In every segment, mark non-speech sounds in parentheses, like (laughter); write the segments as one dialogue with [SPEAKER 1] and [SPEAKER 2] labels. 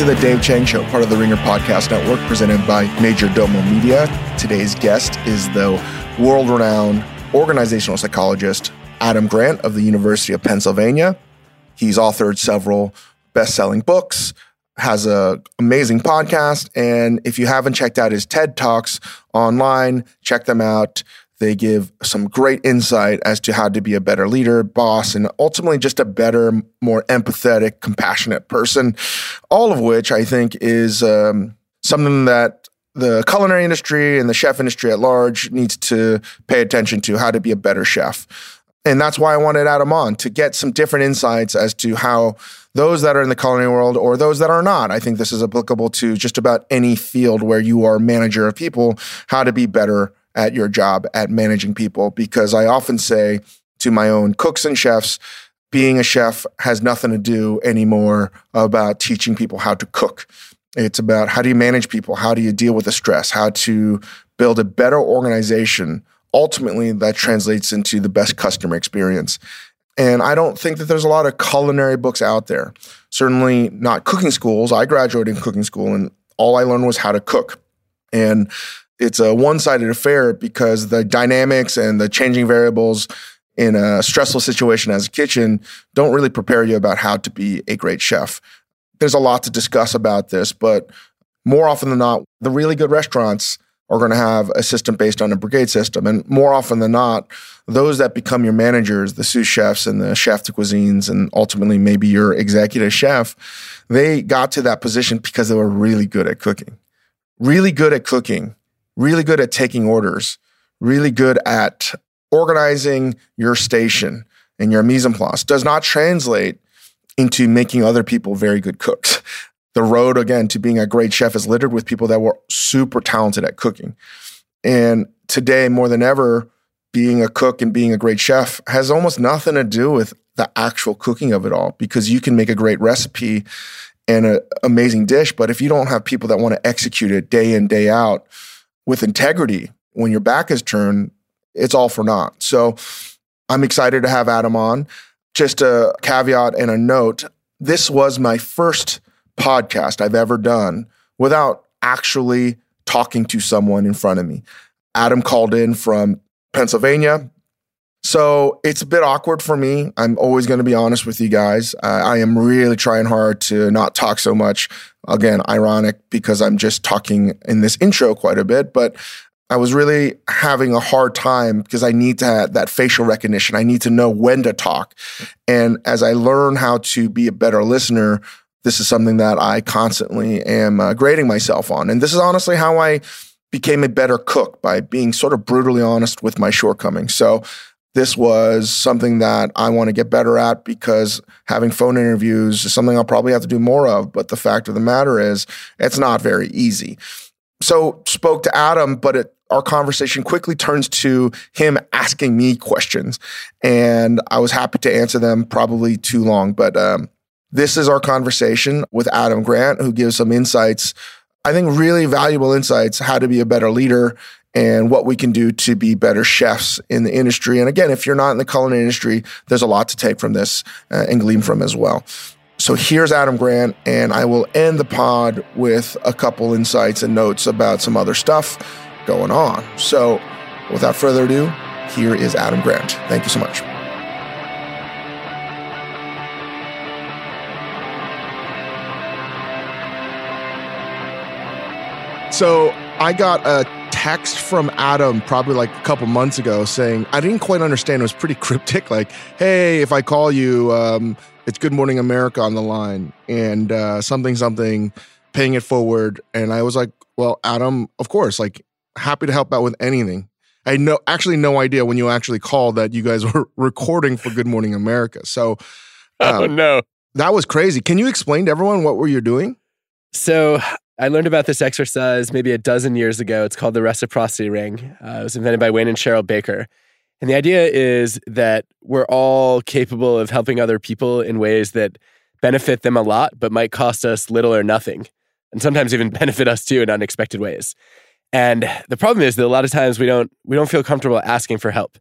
[SPEAKER 1] to the Dave Chang Show, part of the Ringer Podcast Network, presented by Majordomo Media. Today's guest is the world renowned organizational psychologist Adam Grant of the University of Pennsylvania. He's authored several best selling books, has an amazing podcast. And if you haven't checked out his TED Talks online, check them out. They give some great insight as to how to be a better leader, boss, and ultimately just a better, more empathetic, compassionate person. All of which I think is um, something that the culinary industry and the chef industry at large needs to pay attention to how to be a better chef. And that's why I wanted Adam on to get some different insights as to how those that are in the culinary world or those that are not. I think this is applicable to just about any field where you are manager of people, how to be better at your job at managing people because I often say to my own cooks and chefs, being a chef has nothing to do anymore about teaching people how to cook. It's about how do you manage people? How do you deal with the stress? How to build a better organization. Ultimately, that translates into the best customer experience. And I don't think that there's a lot of culinary books out there. Certainly not cooking schools. I graduated in cooking school and all I learned was how to cook. And it's a one-sided affair because the dynamics and the changing variables in a stressful situation as a kitchen don't really prepare you about how to be a great chef. There's a lot to discuss about this, but more often than not, the really good restaurants are going to have a system based on a brigade system. And more often than not, those that become your managers, the sous chefs and the chef de cuisines, and ultimately maybe your executive chef, they got to that position because they were really good at cooking. Really good at cooking really good at taking orders, really good at organizing your station and your mise en place does not translate into making other people very good cooks. (laughs) The road, again, to being a great chef is littered with people that were super talented at cooking. And today, more than ever, being a cook and being a great chef has almost nothing to do with the actual cooking of it all because you can make a great recipe and an amazing dish. But if you don't have people that want to execute it day in, day out, with integrity, when your back is turned, it's all for naught. So I'm excited to have Adam on. Just a caveat and a note this was my first podcast I've ever done without actually talking to someone in front of me. Adam called in from Pennsylvania. So it's a bit awkward for me. I'm always going to be honest with you guys. I am really trying hard to not talk so much. Again, ironic because I'm just talking in this intro quite a bit, but I was really having a hard time because I need to have that facial recognition. I need to know when to talk. And as I learn how to be a better listener, this is something that I constantly am uh, grading myself on. And this is honestly how I became a better cook by being sort of brutally honest with my shortcomings. So this was something that I want to get better at because having phone interviews is something I'll probably have to do more of. But the fact of the matter is, it's not very easy. So spoke to Adam, but it, our conversation quickly turns to him asking me questions, and I was happy to answer them. Probably too long, but um, this is our conversation with Adam Grant, who gives some insights. I think really valuable insights how to be a better leader and what we can do to be better chefs in the industry. And again, if you're not in the culinary industry, there's a lot to take from this uh, and glean from as well. So here's Adam Grant, and I will end the pod with a couple insights and notes about some other stuff going on. So without further ado, here is Adam Grant. Thank you so much. So I got a text from Adam probably like a couple months ago saying, I didn't quite understand. It was pretty (laughs) cryptic. Like, hey, if I call you, um, it's Good Morning America on the line and uh, something, something, paying it forward. And I was like, well, Adam, of course, like happy to help out with anything. I had no, actually no idea when you actually called that you guys (laughs) were recording for Good Morning America. So, (laughs)
[SPEAKER 2] oh, um, oh no,
[SPEAKER 1] that was crazy. Can you explain to everyone what were you doing?
[SPEAKER 2] So I learned about this exercise maybe a dozen years ago. It's called the reciprocity ring. Uh, it was invented by Wayne and Cheryl Baker. And the idea is that we're all capable of helping other people in ways that benefit them a lot, but might cost us little or nothing, and sometimes even (laughs) benefit us too in unexpected ways. And the problem is that a lot of times we don't we don't feel comfortable asking for help.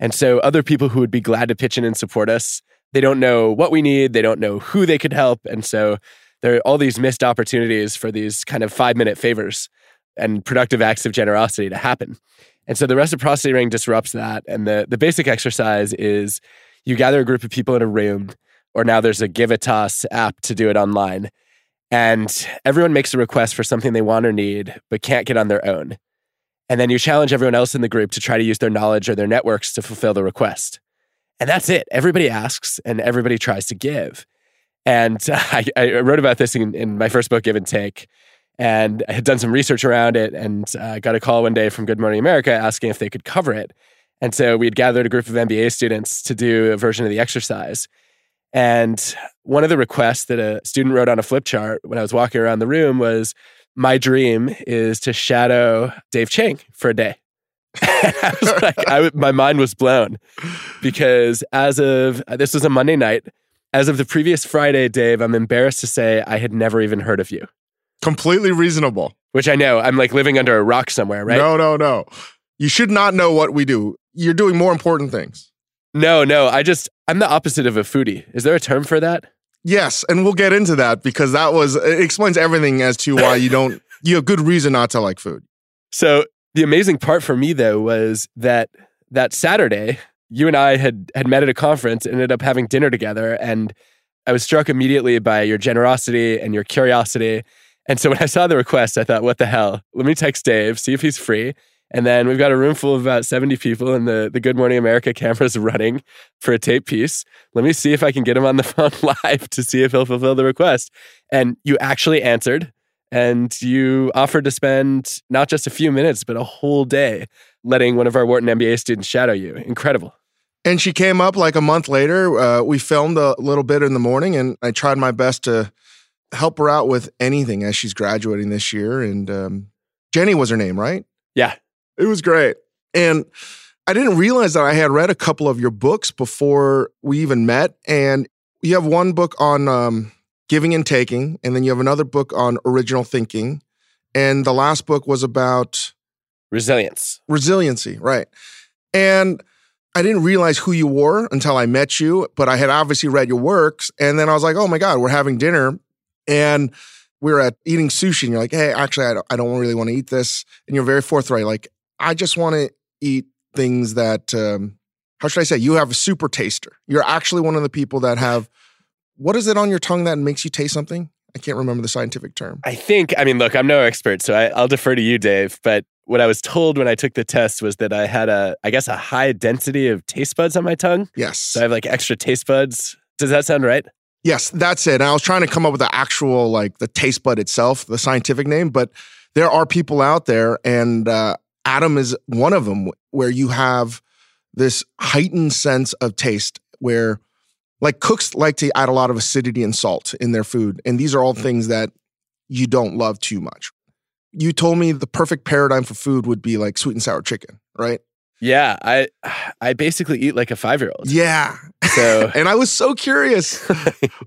[SPEAKER 2] And so other people who would be glad to pitch in and support us, they don't know what we need, they don't know who they could help, and so there are all these missed opportunities for these kind of five minute favors and productive acts of generosity to happen. And so the reciprocity ring disrupts that. And the, the basic exercise is you gather a group of people in a room, or now there's a Givitas app to do it online. And everyone makes a request for something they want or need, but can't get on their own. And then you challenge everyone else in the group to try to use their knowledge or their networks to fulfill the request. And that's it. Everybody asks and everybody tries to give. And (laughs) I, I wrote about this in, in, my first book, Give and Take. And I had done some research around it and uh, got a call one day from Good Morning America asking if they could cover it. And so we had gathered a group of MBA students to do a version of the exercise. And one of the requests that a student wrote on a flip chart when I was walking around the room was My dream is to shadow Dave Chang for a day. (laughs) I was like, I, my mind was blown because as of this was a Monday night, as of the previous Friday, Dave, I'm embarrassed to say I had never even heard of you.
[SPEAKER 1] Completely reasonable.
[SPEAKER 2] Which I know. I'm like living under a rock somewhere, right?
[SPEAKER 1] No, no, no. You should not know what we do. You're doing more important things.
[SPEAKER 2] No, no. I just, I'm the opposite of a foodie. Is there a term for that?
[SPEAKER 1] Yes. And we'll get into that because that was, it explains everything as to why you don't, (laughs) you have good reason not to like food.
[SPEAKER 2] So the amazing part for me though was that that Saturday, you and I had had met at a conference, and ended up having dinner together, and I was struck immediately by your generosity and your curiosity. And so when I saw the request, I thought, what the hell? Let me text Dave, see if he's free. And then we've got a room full of about 70 people, and the, the Good Morning America camera's (laughs) running for a tape piece. Let me see if I can get him on the (laughs) phone live to see if he'll fulfill the request. And you actually answered, and you offered to spend not just a few minutes, but a whole day letting one of our Wharton MBA students shadow you. Incredible.
[SPEAKER 1] And she came up like a month later. Uh, we filmed a little bit in the morning, and I tried my best to help her out with anything as she's graduating this year. And um, Jenny was her name, right?
[SPEAKER 2] Yeah.
[SPEAKER 1] It was great. And I didn't realize that I had read a couple of your books before we even met. And you have one book on um, giving and taking, and then you have another book on original thinking. And the last book was about
[SPEAKER 2] resilience.
[SPEAKER 1] Resiliency, right. And I didn't realize who you were until I met you, but I had obviously read your works. And then I was like, oh my God, we're having dinner. And we were at eating sushi, and you're like, hey, actually, I don't, I don't really want to eat this. And you're very forthright, like, I just want to eat things that, um, how should I say, you have a super taster. You're actually one of the people that have, what is it on your tongue that makes you taste something? I can't remember the scientific term.
[SPEAKER 2] I think, I mean, look, I'm no expert, so I, will defer to you, Dave. But what I was told when I took the test was that I had a, I guess, a high density of taste buds on my tongue.
[SPEAKER 1] Yes.
[SPEAKER 2] So I have like extra taste buds. Does that sound right?
[SPEAKER 1] Yes, that's it. And I was trying to come up with the actual, like the taste bud itself, the scientific name, but there are people out there, and uh, Adam is one of them, where you have this heightened sense of taste where like cooks like to add a lot of acidity and salt in their food. And these are all mm. things that you don't love too much. You told me the perfect paradigm for food would be like sweet and sour chicken, right?
[SPEAKER 2] Yeah, I (sighs) I basically eat like a five year old.
[SPEAKER 1] Yeah. So (laughs) and I was so curious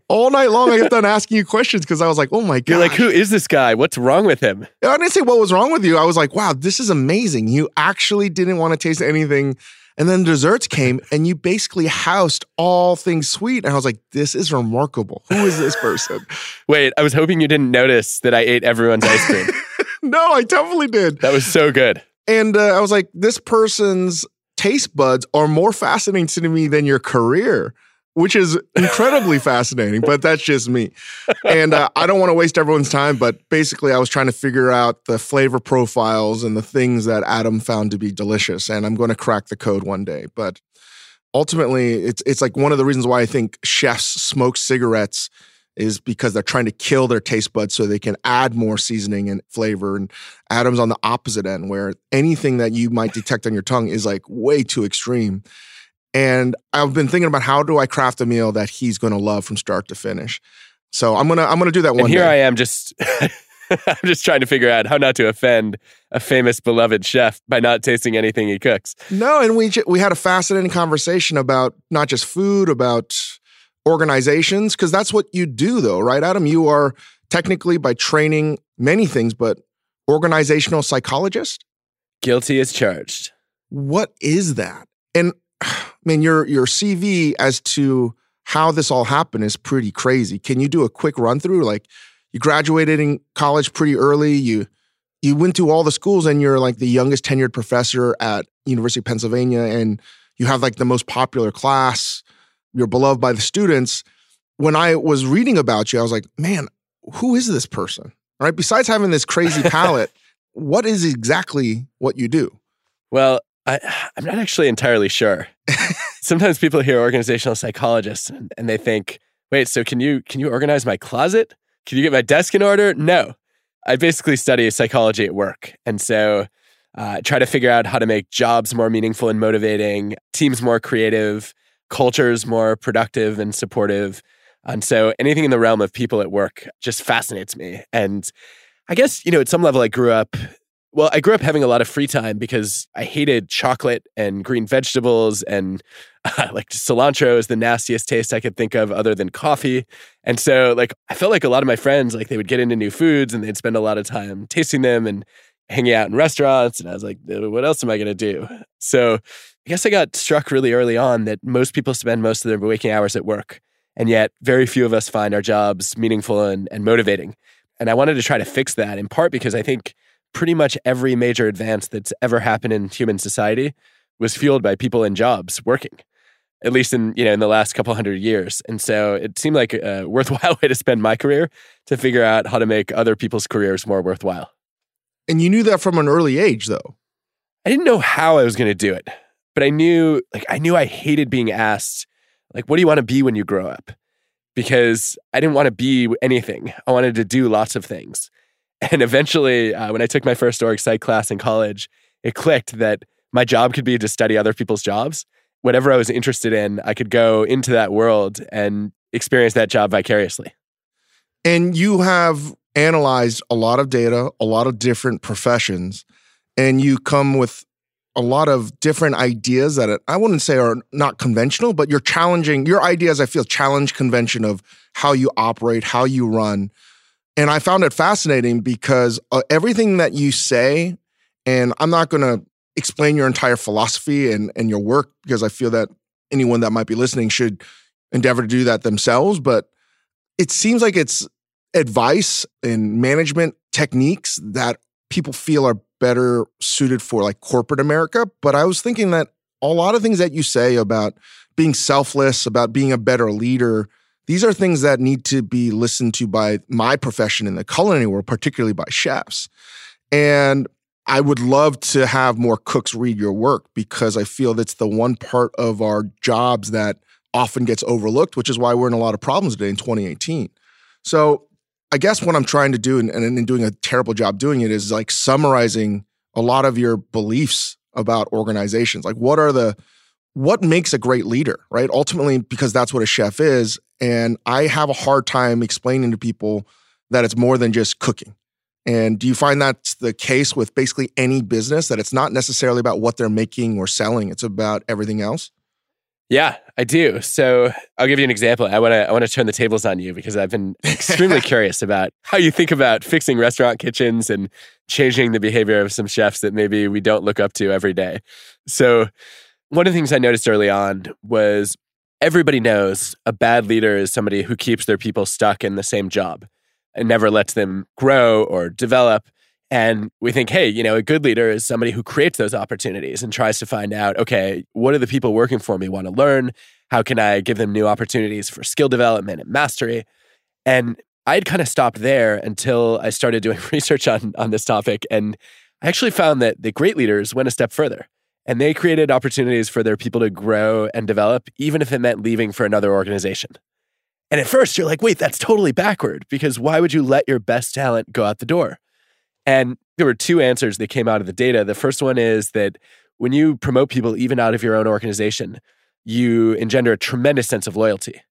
[SPEAKER 1] all night long. I kept on asking you questions because I was like, oh my god.
[SPEAKER 2] You're like, who is this guy? What's wrong with him?
[SPEAKER 1] I didn't say what was wrong with you. I was like, wow, this is amazing. You actually didn't want to taste anything. And then desserts came (laughs) and you basically housed all things sweet. And I was like, this is remarkable. Who is this person? (laughs)
[SPEAKER 2] Wait, I was hoping you didn't notice that I ate everyone's ice cream. (laughs)
[SPEAKER 1] no, I definitely did.
[SPEAKER 2] That was so good.
[SPEAKER 1] And uh, I was like, this person's taste buds are more fascinating to me than your career, which is incredibly (laughs) fascinating, but that's just me. And uh, I don't want to waste everyone's time, but basically, I was trying to figure out the flavor profiles and the things that Adam found to be delicious. And I'm going to crack the code one day. But ultimately, it's, it's like one of the reasons why I think chefs smoke cigarettes is because they're trying to kill their taste buds so they can add more seasoning and flavor. And Adam's on the opposite end, where anything that you might detect on your tongue is like way too extreme. And I've been thinking about how do I craft a meal that he's going to love from start to finish. So I'm gonna I'm gonna do that one.
[SPEAKER 2] And here
[SPEAKER 1] day.
[SPEAKER 2] I am, just (laughs) I'm just trying to figure out how not to offend a famous beloved chef by not tasting anything he cooks.
[SPEAKER 1] No, and we we had a fascinating conversation about not just food, about organizations? Because that's what you do, though, right, Adam? You are technically by training many things, but organizational psychologist?
[SPEAKER 2] Guilty as charged.
[SPEAKER 1] What is that? And (sighs) I mean, your your CV as to how this all happened is pretty crazy. Can you do a quick run through? Like, you graduated in college pretty early. You you went to all the schools and you're like the youngest tenured professor at University of Pennsylvania and you have like the most popular class. You're beloved by the students. When I was reading about you, I was like, man, who is this person? Right? Besides having this crazy (laughs) palate, what is exactly what you do?
[SPEAKER 2] Well, I, I'm not actually entirely sure. (laughs) Sometimes people hear organizational psychologists and, and they think, wait, so can you can you organize my closet? Can you get my desk in order? No. I basically study psychology at work. And so uh, try to figure out how to make jobs more meaningful and motivating, teams more creative, cultures more productive and supportive. And so anything in the realm of people at work just fascinates me. And I guess, you know, at some level, I grew up well, I grew up having a lot of free time because I hated chocolate and green vegetables and uh, (laughs) like cilantro is the nastiest taste I could think of other than coffee. And so like I felt like a lot of my friends like they would get into new foods and they'd spend a lot of time tasting them and hanging out in restaurants and I was like uh, what else am I going to do? So I guess I got struck really early on that most people spend most of their waking hours at work and yet very few of us find our jobs meaningful and, and motivating. And I wanted to try to fix that in part because I think pretty much every major advance that's ever happened in human society was fueled by people in jobs working at least in you know in the last couple hundred years and so it seemed like a worthwhile (laughs) way to spend my career to figure out how to make other people's careers more worthwhile
[SPEAKER 1] and you knew that from an early age though
[SPEAKER 2] i didn't know how i was going to do it but i knew like i knew i hated being asked like what do you want to be when you grow up because i didn't want to be anything i wanted to do lots of things (laughs) and eventually, uh, when I took my first org psych class in college, it clicked that my job could be to study other people's jobs. Whatever I was interested in, I could go into that world and experience that job vicariously.
[SPEAKER 1] And you have analyzed a lot of data, a lot of different professions, and you come with a lot of different ideas that I wouldn't say are not conventional, but you're challenging your ideas. I feel challenge convention of how you operate, how you run. And I found it fascinating because uh, everything that you say, and I'm not going to explain your entire philosophy and, and your work because I feel that anyone that might be listening should endeavor to do that themselves. But it seems like it's advice and management techniques that people feel are better suited for like corporate America. But I was thinking that a lot of things that you say about being selfless, about being a better leader, these are things that need to be listened to by my profession in the culinary world, particularly by chefs. And I would love to have more cooks read your work because I feel that's the one part of our jobs that often gets overlooked, which is why we're in a lot of problems today in 2018. So I guess what I'm trying to do, and, and doing a terrible job doing it, is like summarizing a lot of your beliefs about organizations. Like, what are the what makes a great leader, right? Ultimately, because that's what a chef is. And I have a hard time explaining to people that it's more than just cooking. And do you find that's the case with basically any business that it's not necessarily about what they're making or selling, it's about everything else?
[SPEAKER 2] Yeah, I do. So I'll give you an example. I want to I want to turn the tables on you because I've been (laughs) extremely curious about how you think about fixing restaurant kitchens and changing the behavior of some chefs that maybe we don't look up to every day. So one of the things I noticed early on was everybody knows a bad leader is somebody who keeps their people stuck in the same job and never lets them grow or develop. And we think, hey, you know, a good leader is somebody who creates those opportunities and tries to find out, okay, what do the people working for me want to learn? How can I give them new opportunities for skill development and mastery? And I'd kind of stopped there until I started doing (laughs) research on, on this topic. And I actually found that the great leaders went a step further. And they created opportunities for their people to grow and develop, even if it meant leaving for another organization. And at first, you're like, wait, that's totally backward because why would you let your best talent go out the door? And there were two answers that came out of the data. The first one is that when you promote people, even out of your own organization, you engender a tremendous sense of loyalty.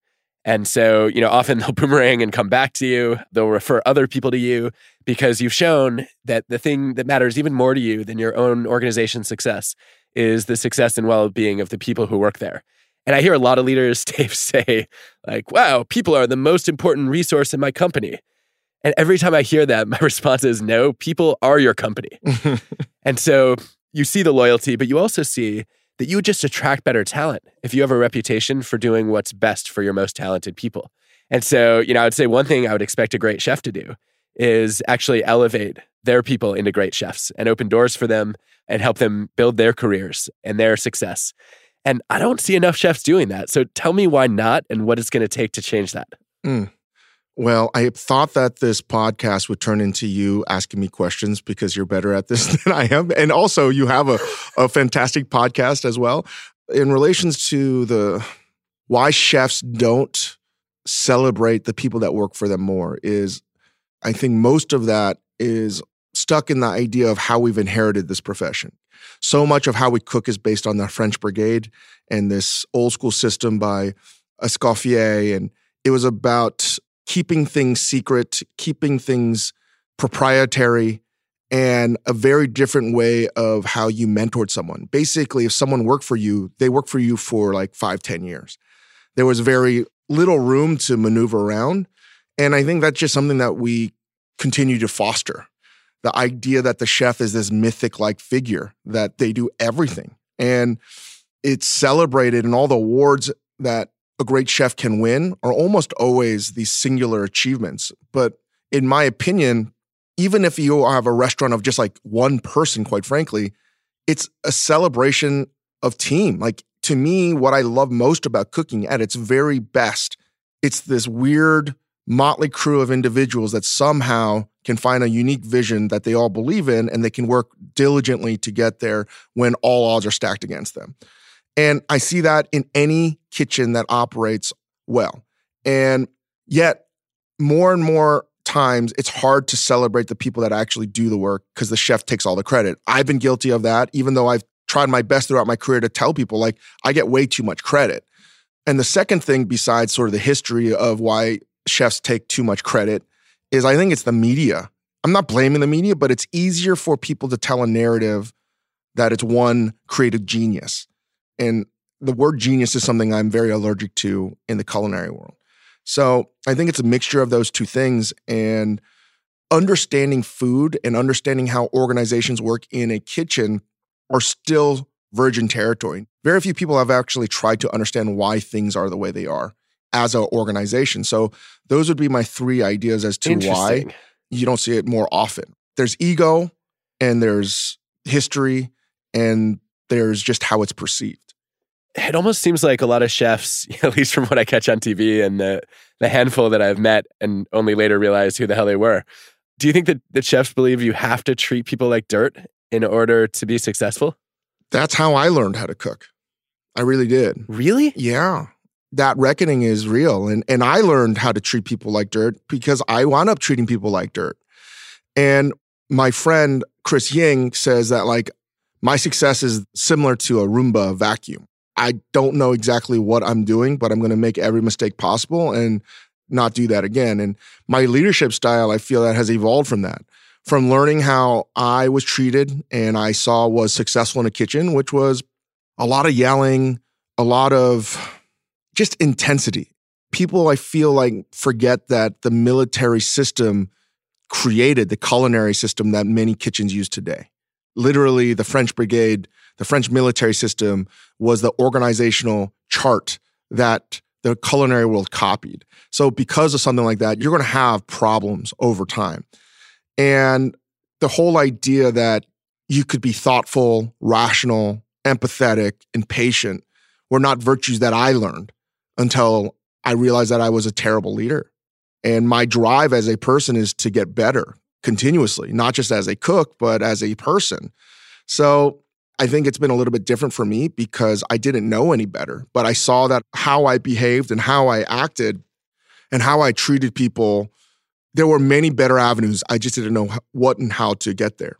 [SPEAKER 2] And so, you know, often (laughs) they'll boomerang and come back to you. They'll refer other people to you because you've shown that the thing that matters even more to you than your own organization's success is the success and well-being of the people who work there. And I hear a lot of leaders, (laughs) Dave, say, like, wow, people are the most important resource in my company. And every time I hear that, (laughs) my response is, no, people are your company. (laughs) and so you see the loyalty, but you also see that you just attract better talent if you have a reputation for doing what's best for your most talented people. And so, you know, I would say one thing I would expect a great chef to do is actually elevate their people into great chefs and open doors for them and help them build their careers and their success. And I don't see enough chefs doing that. So tell me why not and what it's going to take to change that.
[SPEAKER 1] Mm. Well, I thought that this podcast would turn into you asking me questions because you're better at this (laughs) than I am. And also, you have a, a fantastic podcast as well. In relations to the why chefs don't celebrate the people that work for them more, is I think most of that is stuck in the idea of how we've inherited this profession. So much of how we cook is based on the French Brigade and this old school system by Escoffier. And it was about keeping things secret, keeping things proprietary, and a very different way of how you mentored someone. Basically, if someone worked for you, they worked for you for like five, ten years. There was very little room to maneuver around. And I think that's just something that we continue to foster the idea that the chef is this mythic like figure that they do everything and it's celebrated in all the awards that a great chef can win are almost always these singular achievements but in my opinion even if you have a restaurant of just like one person quite frankly it's a celebration of team like to me what i love most about cooking at its very best it's this weird motley crew of individuals that somehow can find a unique vision that they all believe in and they can work diligently to get there when all odds are stacked against them. And I see that in any kitchen that operates well. And yet, more and more times, it's hard to celebrate the people that actually do the work because the chef takes all the credit. I've been guilty of that, even though I've tried my best throughout my career to tell people, like, I get way too much credit. And the second thing, besides sort of the history of why chefs take too much credit is I think it's the media. I'm not blaming the media, but it's easier for people to tell a narrative that it's one creative genius. And the word genius is something I'm very allergic to in the culinary world. So I think it's a mixture of those two things. And understanding food and understanding how organizations work in a kitchen are still virgin territory. Very few people have actually tried to understand why things are the way they are as an organization. So those would be my three ideas as to why you don't see it more often. There's ego and there's history and there's just how it's perceived.
[SPEAKER 2] It almost seems like a lot of chefs, (laughs) at least from what I catch on TV and the, the handful that I've met and only later realized who the hell they were. Do you think that, that chefs believe you have to treat people like dirt in order to be successful?
[SPEAKER 1] That's how I learned how to cook. I really did.
[SPEAKER 2] Really?
[SPEAKER 1] Yeah that reckoning is real. And, and I learned how to treat people like dirt because I wound up treating people like dirt. And my friend Chris Ying says that like my success is similar to a Roomba vacuum. I don't know exactly what I'm doing, but I'm going to make every mistake possible and not do that again. And my leadership style, I feel that has evolved from that, from learning how I was treated and I saw was successful in a kitchen, which was a lot of yelling, a lot of just intensity. People, I feel like, forget that the military system created the culinary system that many kitchens use today. Literally, the French brigade, the French military system was the organizational chart that the culinary world copied. So, because of something like that, you're going to have problems over time. And the whole idea that you could be thoughtful, rational, empathetic, and patient were not virtues that I learned until I realized that I was a terrible leader. And my drive as a person is to get better continuously, not just as a cook, but as a person. So I think it's been a little bit different for me because I didn't know any better, but I saw that how I behaved and how I acted and how I treated people, there were many better avenues. I just didn't know what and how to get there.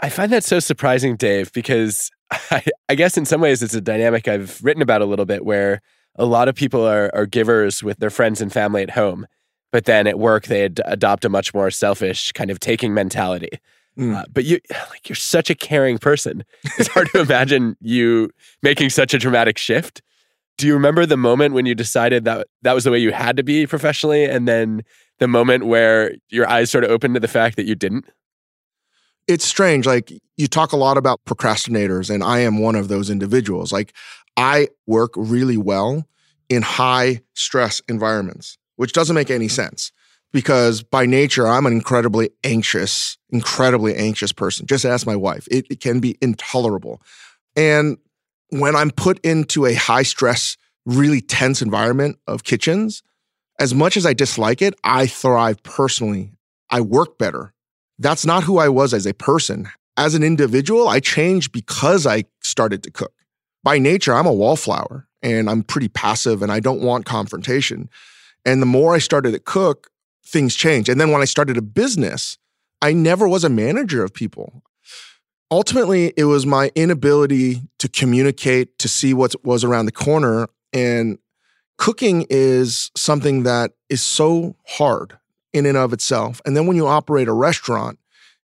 [SPEAKER 2] I find that so surprising, Dave, because (laughs) I, I guess in some ways it's a dynamic I've written about a little bit where a lot of people are, are givers with their friends and family at home, but then at work they ad- adopt a much more selfish kind of taking mentality. Mm. Uh, but you, (sighs) like, you're such a caring person. It's hard to (laughs) imagine you making such a dramatic shift. Do you remember the moment when you decided that that was the way you had to be professionally, and then the moment where your eyes sort of opened to the fact that you didn't?
[SPEAKER 1] It's strange. Like you talk a lot about procrastinators, and I am one of those individuals. Like I work really well in high stress environments. Which doesn't make any sense because by nature, I'm an incredibly anxious, incredibly anxious person. Just ask my wife. It, it can be intolerable. And when I'm put into a high stress, really tense environment of kitchens, as much as I dislike it, I thrive personally. I work better. That's not who I was as a person. As an individual, I changed because I started to cook. By nature, I'm a wallflower and I'm pretty passive and I don't want confrontation. And the more I started to cook, things changed. And then when I started a business, I never was a manager of people. Ultimately, it was my inability to communicate, to see what was around the corner. And cooking is something that is so hard in and of itself. And then when you operate a restaurant,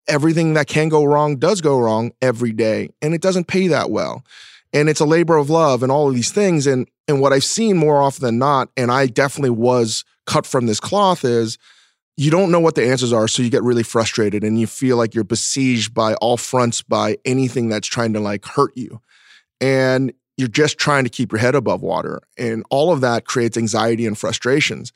[SPEAKER 1] everything that can go wrong does go wrong every day, and it doesn't pay that well. And it's a labor of love and all of these things. And and what I've seen more often than not, and I definitely was cut from this cloth, is you don't know what the answers are, so you get really frustrated and you feel like you're besieged by all fronts by anything that's trying to like hurt you. And you're just trying to keep your head above water. And all of that creates anxiety and frustrations.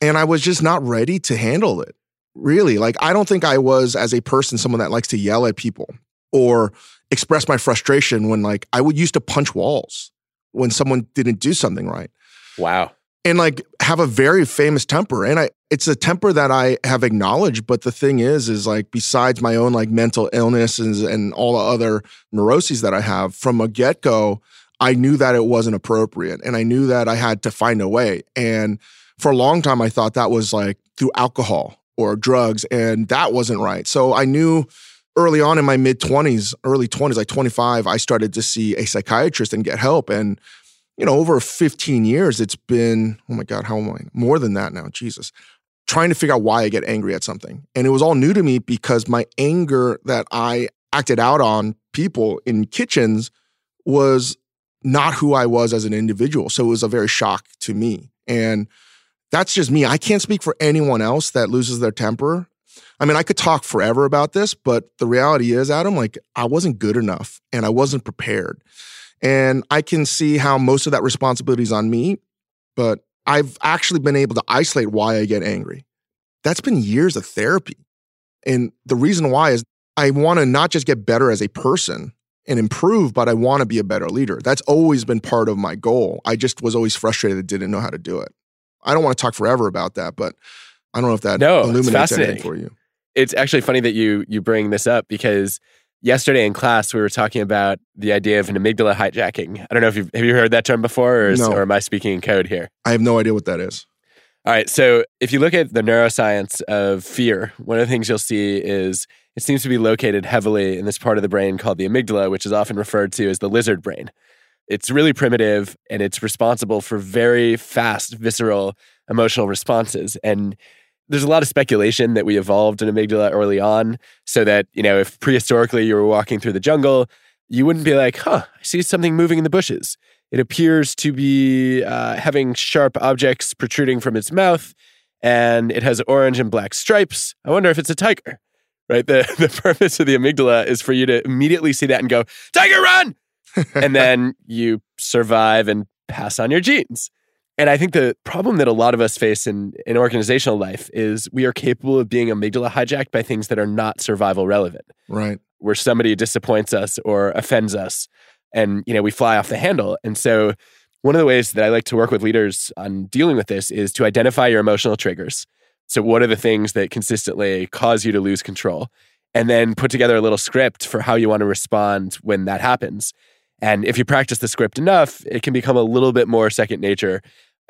[SPEAKER 1] And I was just not ready to handle it. Really. Like, I don't think I was, as a person, someone that likes to yell at people or express my frustration when, like, I would used to punch walls when someone didn't do something right.
[SPEAKER 2] Wow.
[SPEAKER 1] And like have a very famous temper. And I it's a temper that I have acknowledged. But the thing is, is like besides my own like mental illness and, and all the other neuroses that I have from a get-go, I knew that it wasn't appropriate. And I knew that I had to find a way. And for a long time, I thought that was like through alcohol or drugs, and that wasn't right. So I knew early on in my mid 20s, early 20s, like 25, I started to see a psychiatrist and get help. And, you know, over 15 years, it's been, oh my God, how am I? More than that now, Jesus. Trying to figure out why I get angry at something. And it was all new to me because my anger that I acted out on people in kitchens was not who I was as an individual. So it was a very shock to me. And that's just me. I can't speak for anyone else that loses their temper. I mean, I could talk forever about this, but the reality is, Adam, like I wasn't good enough and I wasn't prepared. And I can see how most of that responsibility is on me, but I've actually been able to isolate why I get angry. That's been years of therapy. And the reason why is I want to not just get better as a person and improve, but I want to be a better leader. That's always been part of my goal. I just was always frustrated that didn't know how to do it. I don't want to talk forever about that, but I don't know if that
[SPEAKER 2] no,
[SPEAKER 1] illuminates anything for you.
[SPEAKER 2] It's actually funny that you you bring this up because yesterday in class we were talking about the idea of an amygdala hijacking. I don't know if you've have you heard that term before, or, is,
[SPEAKER 1] No.
[SPEAKER 2] or am I speaking in code here?
[SPEAKER 1] I have no idea what that is.
[SPEAKER 2] All right. So if you look at the neuroscience of fear, one of the things you'll see is it seems to be located heavily in this part of the brain called the amygdala, which is often referred to as the lizard brain. It's really primitive and it's responsible for very fast, visceral emotional responses. And there's a lot of speculation that we evolved an amygdala early on so that, you know, if prehistorically you were walking through the jungle, you wouldn't be like, huh, I see something moving in the bushes. It appears to be uh, having sharp objects protruding from its mouth, and it has orange and black stripes. I wonder if it's a tiger, right? The, (laughs) the purpose of the amygdala is for you to immediately see that and go, Tiger, run! (laughs) and then you survive and pass on your genes. And I think the problem that a lot of us face in, in organizational life is we are capable of being amygdala hijacked by things that are not survival relevant.
[SPEAKER 1] Right.
[SPEAKER 2] where somebody disappoints us or offends us and you know we fly off the handle. And so one of the ways that i like to work with leaders on dealing with this is to identify your emotional triggers. So what are the things that consistently cause you to lose control? And then put together a little script for how you want to respond when that happens. And if you practice the script enough it can become a little bit more second nature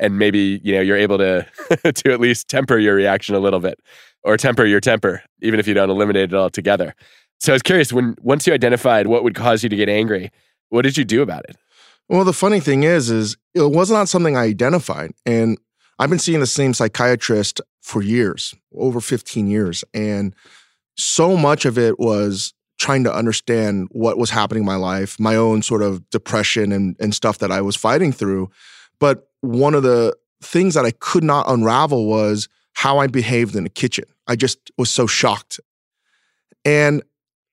[SPEAKER 2] and maybe you know you're able to (laughs) to at least temper your reaction a little bit or temper your temper even if you don't eliminate it altogether so I was curious when once you identified what would cause you to get angry, what did you do about it?
[SPEAKER 1] Well, the funny thing is, is it was not something I identified, and I've been seeing the same psychiatrist for years, over 15 years, and so much of it was trying to understand what was happening in my life, my own sort of depression and, and stuff that I was fighting through. But one of the things that I could not unravel was how I behaved in the kitchen. I just was so shocked. And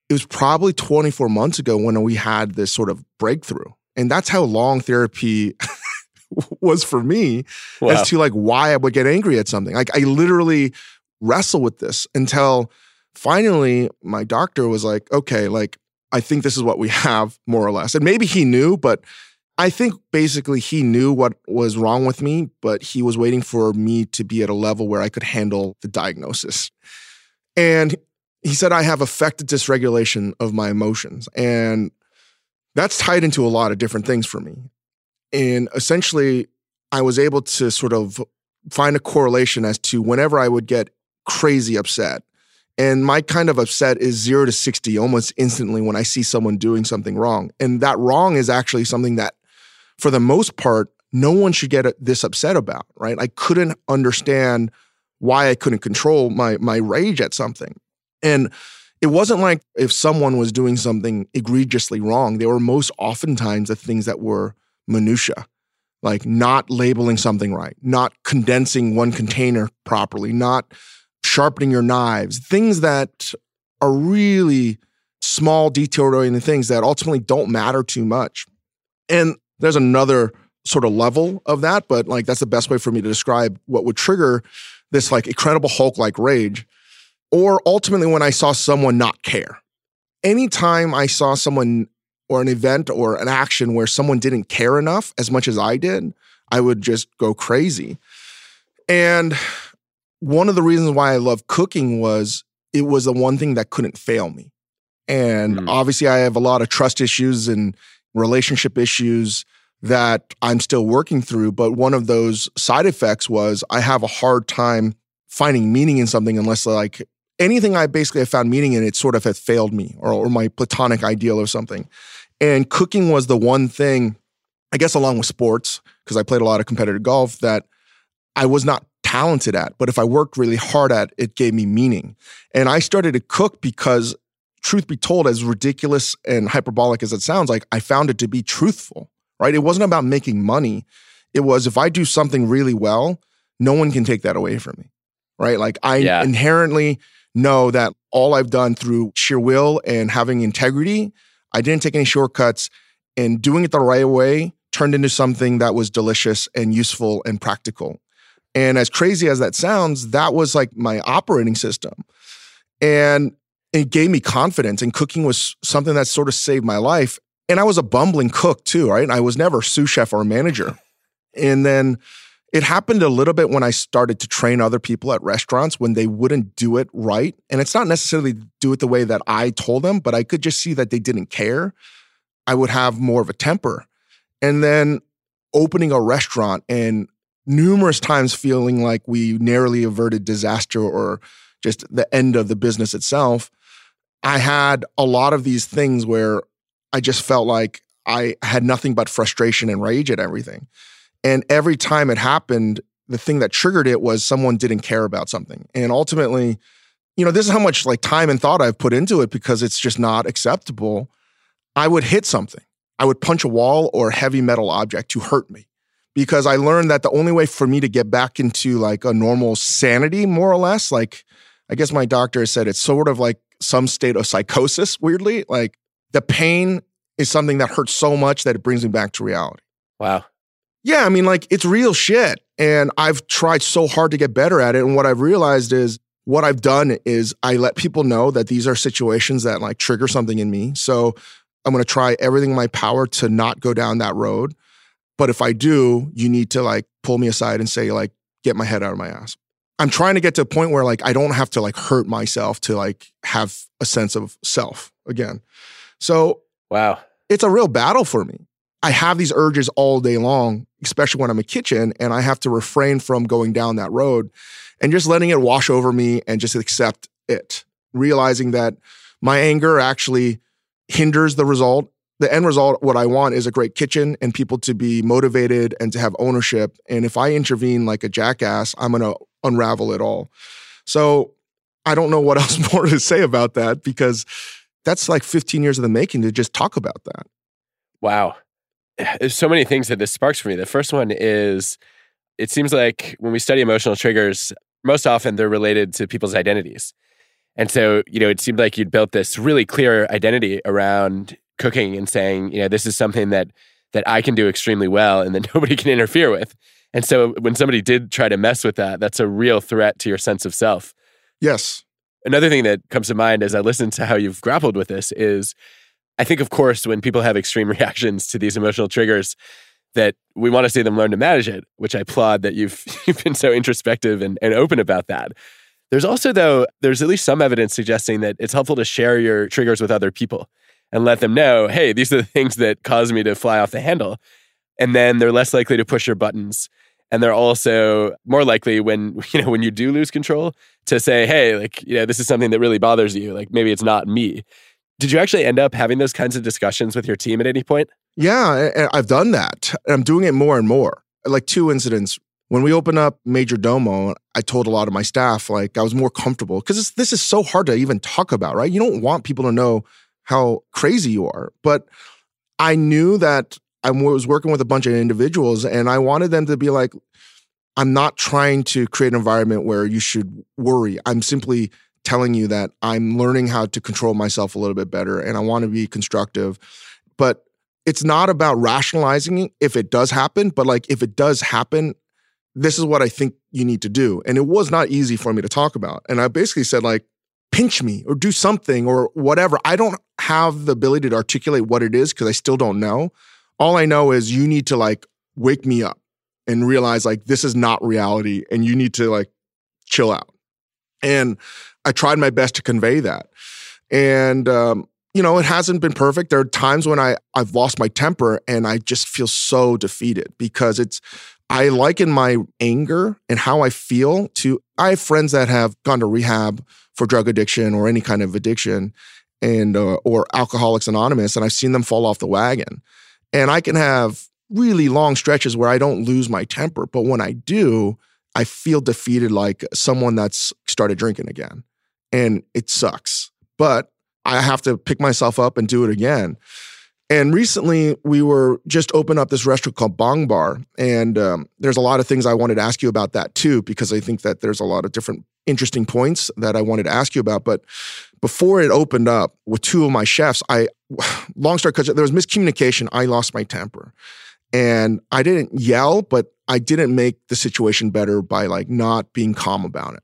[SPEAKER 1] it was probably 24 months ago when we had this sort of breakthrough. And that's how long therapy (laughs) was for me wow. as to like why I would get angry at something. Like I literally wrestle with this until finally my doctor was like, okay, like I think this is what we (laughs) have more or less. And maybe he knew, but I think basically he knew what was wrong with me, but he was waiting for me to be at a level where I could handle the diagnosis. And he said I have affected dysregulation of my emotions. And that's tied into a lot of different things for me. And essentially, I was able to sort of find a correlation as to whenever I would get crazy upset. And my kind of upset is zero to 60 almost instantly when I see someone doing something wrong. And that wrong is actually something that, for the most part, no one should get uh, this upset about, right? I couldn't understand why I couldn't control my, my rage at something. And it wasn't like if someone was doing something egregiously wrong, they were most oftentimes the things that were minutia like not labeling something right, not condensing one container properly, not sharpening your knives, things that are really small detail oriented things that ultimately don't matter too much. And there's another sort of level of that, but like that's the best way for me to describe what would trigger this like incredible Hulk like rage. Or ultimately when I saw someone not care. Anytime I saw someone or an event or an action where someone didn't care enough as much as I did, I would just go crazy. And one of the reasons why I love cooking was it was the one thing that couldn't fail me. And mm. obviously, I have a lot of trust issues and relationship issues that I'm still working through. But one of those side effects was I have a hard time finding meaning in something unless, like, anything I basically have found meaning in, it sort of had failed me or, or my platonic ideal or something. And cooking was the one thing, I guess, along with sports, because I played a lot of competitive golf, that I was not talented at. But if I worked really hard at, it gave me meaning. And I started to cook because, truth be told, as ridiculous and hyperbolic as it sounds like, I found it to be truthful, right? It wasn't about making money. It was if I do something really well, no one can take that away from me, right? Like I yeah. inherently know that all I've done through sheer will and having integrity I didn't take any shortcuts, and doing it the right way turned into something that was delicious and useful and practical. And as crazy as that sounds, that was like my operating system. And it gave me confidence, and cooking was something that sort of saved my life. And I was a bumbling cook too, right? and I was never sous chef or manager. And then it happened a little bit when I started to train other people at restaurants when they wouldn't do it right. And it's not necessarily do it the way that I told them, but I could just see that they didn't care. I would have more of a temper. And then opening a restaurant and numerous times feeling like we narrowly averted disaster or just the end of the business itself. I had a lot of these things where I just felt like I had nothing but frustration and rage at everything. And every time it happened, the thing that triggered it was someone didn't care about something. And ultimately, you know, this is how much like time and thought I've put into it because it's just not acceptable. I would hit something. I would punch a wall or a heavy metal object to hurt me because I learned that the only way for me to get back into like a normal sanity, more or less, like I guess my doctor said it's sort of like some state of psychosis, weirdly. Like the pain is something that hurts so much that it brings me back to reality.
[SPEAKER 2] Wow.
[SPEAKER 1] Yeah, I mean, like it's real shit. And I've tried so hard to get better at it. And what I've realized is what I've done is I let people know that these are situations that like trigger something in me. So I'm going to try everything in my power to not go down that road. But if I do, you need to like pull me aside and say, like, get my head out of my ass. I'm trying to get to a point where like I don't have to like hurt myself to like have a sense of self again. So,
[SPEAKER 2] wow.
[SPEAKER 1] It's a real battle for me. I have these urges all day long, especially when I'm in kitchen, and I have to refrain from going down that road and just letting it wash over me and just accept it, realizing that my anger actually hinders the result. The end result, what I want is a great kitchen and people to be motivated and to have ownership. And if I intervene like a jackass, I'm going to unravel it all. So I don't know what (laughs) else more to say about that because that's like 15 years of the making to just talk about that.
[SPEAKER 2] Wow there's so many things that this sparks for me. The first one is it seems like when we study emotional triggers, most often they're related to people's identities. And so, you know, it seemed like you'd built this really clear identity around cooking and saying, you know, this is something that that I can do extremely well and that (laughs) nobody can interfere with. And so when somebody did try to mess with that, that's a real threat to your sense of self.
[SPEAKER 1] Yes.
[SPEAKER 2] Another thing that comes to mind as I listen to how you've grappled with this is I think, of course, when people have extreme (laughs) reactions to these emotional triggers, that we want to see them learn to manage it, which I applaud that you've, (laughs) you've been so introspective and, and open about that. There's also, though, there's at least some evidence suggesting that it's helpful to share your triggers with other people and let them know, hey, these are the things that cause me to fly off the handle. And then they're less likely to push your buttons. And they're also more likely when, (laughs) you know, when you do lose control to say, hey, like, you know, this is something that really bothers you. Like maybe it's not me. Did you actually end up having those kinds of discussions with your team at any point?
[SPEAKER 1] Yeah, I've done that. I'm doing it more and more. Like two incidents. When we opened up Majordomo, I told a lot of my staff, like, I was more comfortable because this is so hard to even talk about, right? You don't want people to know how crazy you are. But I knew that I was working with a bunch of individuals and I wanted them to be like, I'm not trying to create an environment where you should worry. I'm simply telling you that I'm learning how to control myself a little bit better and I want to be constructive. But it's not about rationalizing if it does happen, but like if it does happen, this is what I think you need to do. And it was not easy for me to talk about. And I basically said, like, pinch me or do something or whatever. I don't have the ability to articulate what it is because I still don't know. All I know is you need to like wake me up and realize like this is not reality and you need to like chill out. And I tried my best to convey that. And, um, you know, it hasn't been perfect. There are times when I, I've lost my temper and I just feel so defeated because it's, I liken my anger and how I feel to, I have friends that have gone to rehab for drug addiction or any kind of addiction and uh, or alcoholics anonymous and i've seen them fall off the wagon. And i can have really long stretches where i don't lose my temper but when i do i feel defeated like someone that's started drinking again and it sucks. But i have to pick myself up and do it again. And recently we were just opened up this restaurant called Bang Bar and um, there's a lot of things i wanted to ask you about that too because i think that there's a lot of different interesting points that I wanted to ask you about. But before it opened up with two of my chefs, I, (sighs) long story because there was miscommunication. I lost my temper and I didn't yell, but I didn't make the situation better by like not being calm about it.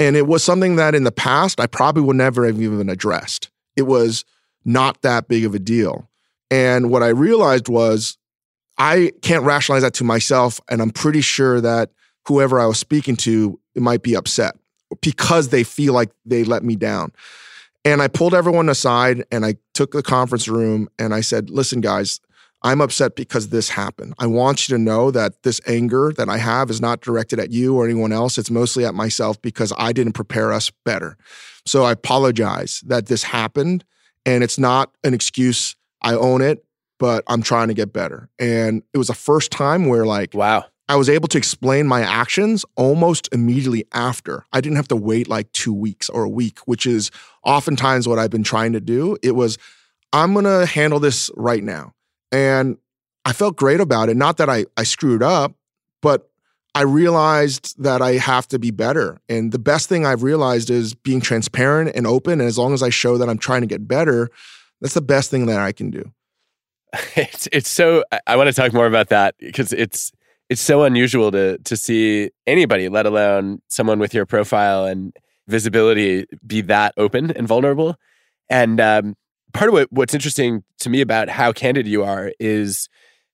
[SPEAKER 1] And it was something that in the past I probably would never have even addressed. It was not that big of a deal. And what I realized was I can't rationalize that to myself. And I'm pretty sure that whoever I was speaking to might be upset because they feel like they let me down. And I pulled everyone aside and I took the conference room and I said, listen, guys, I'm upset because this happened. I want you to know that this anger that I have is not directed at you or anyone else. It's mostly at myself because I didn't prepare us better. So I apologize that this happened and it's not an excuse. I own it, but I'm trying to get better. And it was the first time where, like,
[SPEAKER 2] wow,
[SPEAKER 1] I was able to explain my actions almost immediately after. I didn't have to wait like two weeks or a week, which is oftentimes what I've been trying to do. It was, I'm going to handle this right now. And I felt great about it. Not that I, I screwed up, but I realized that I have to be better. And the best thing I've realized is being transparent and open. And as long as I show that I'm trying to get better, that's the best thing that I can do. (laughs)
[SPEAKER 2] It's it's so I want to talk more about that because it's it's so unusual to to see anybody, let alone someone with your profile and visibility, be that open and vulnerable. And um, part of what, what's interesting to me about how candid you are is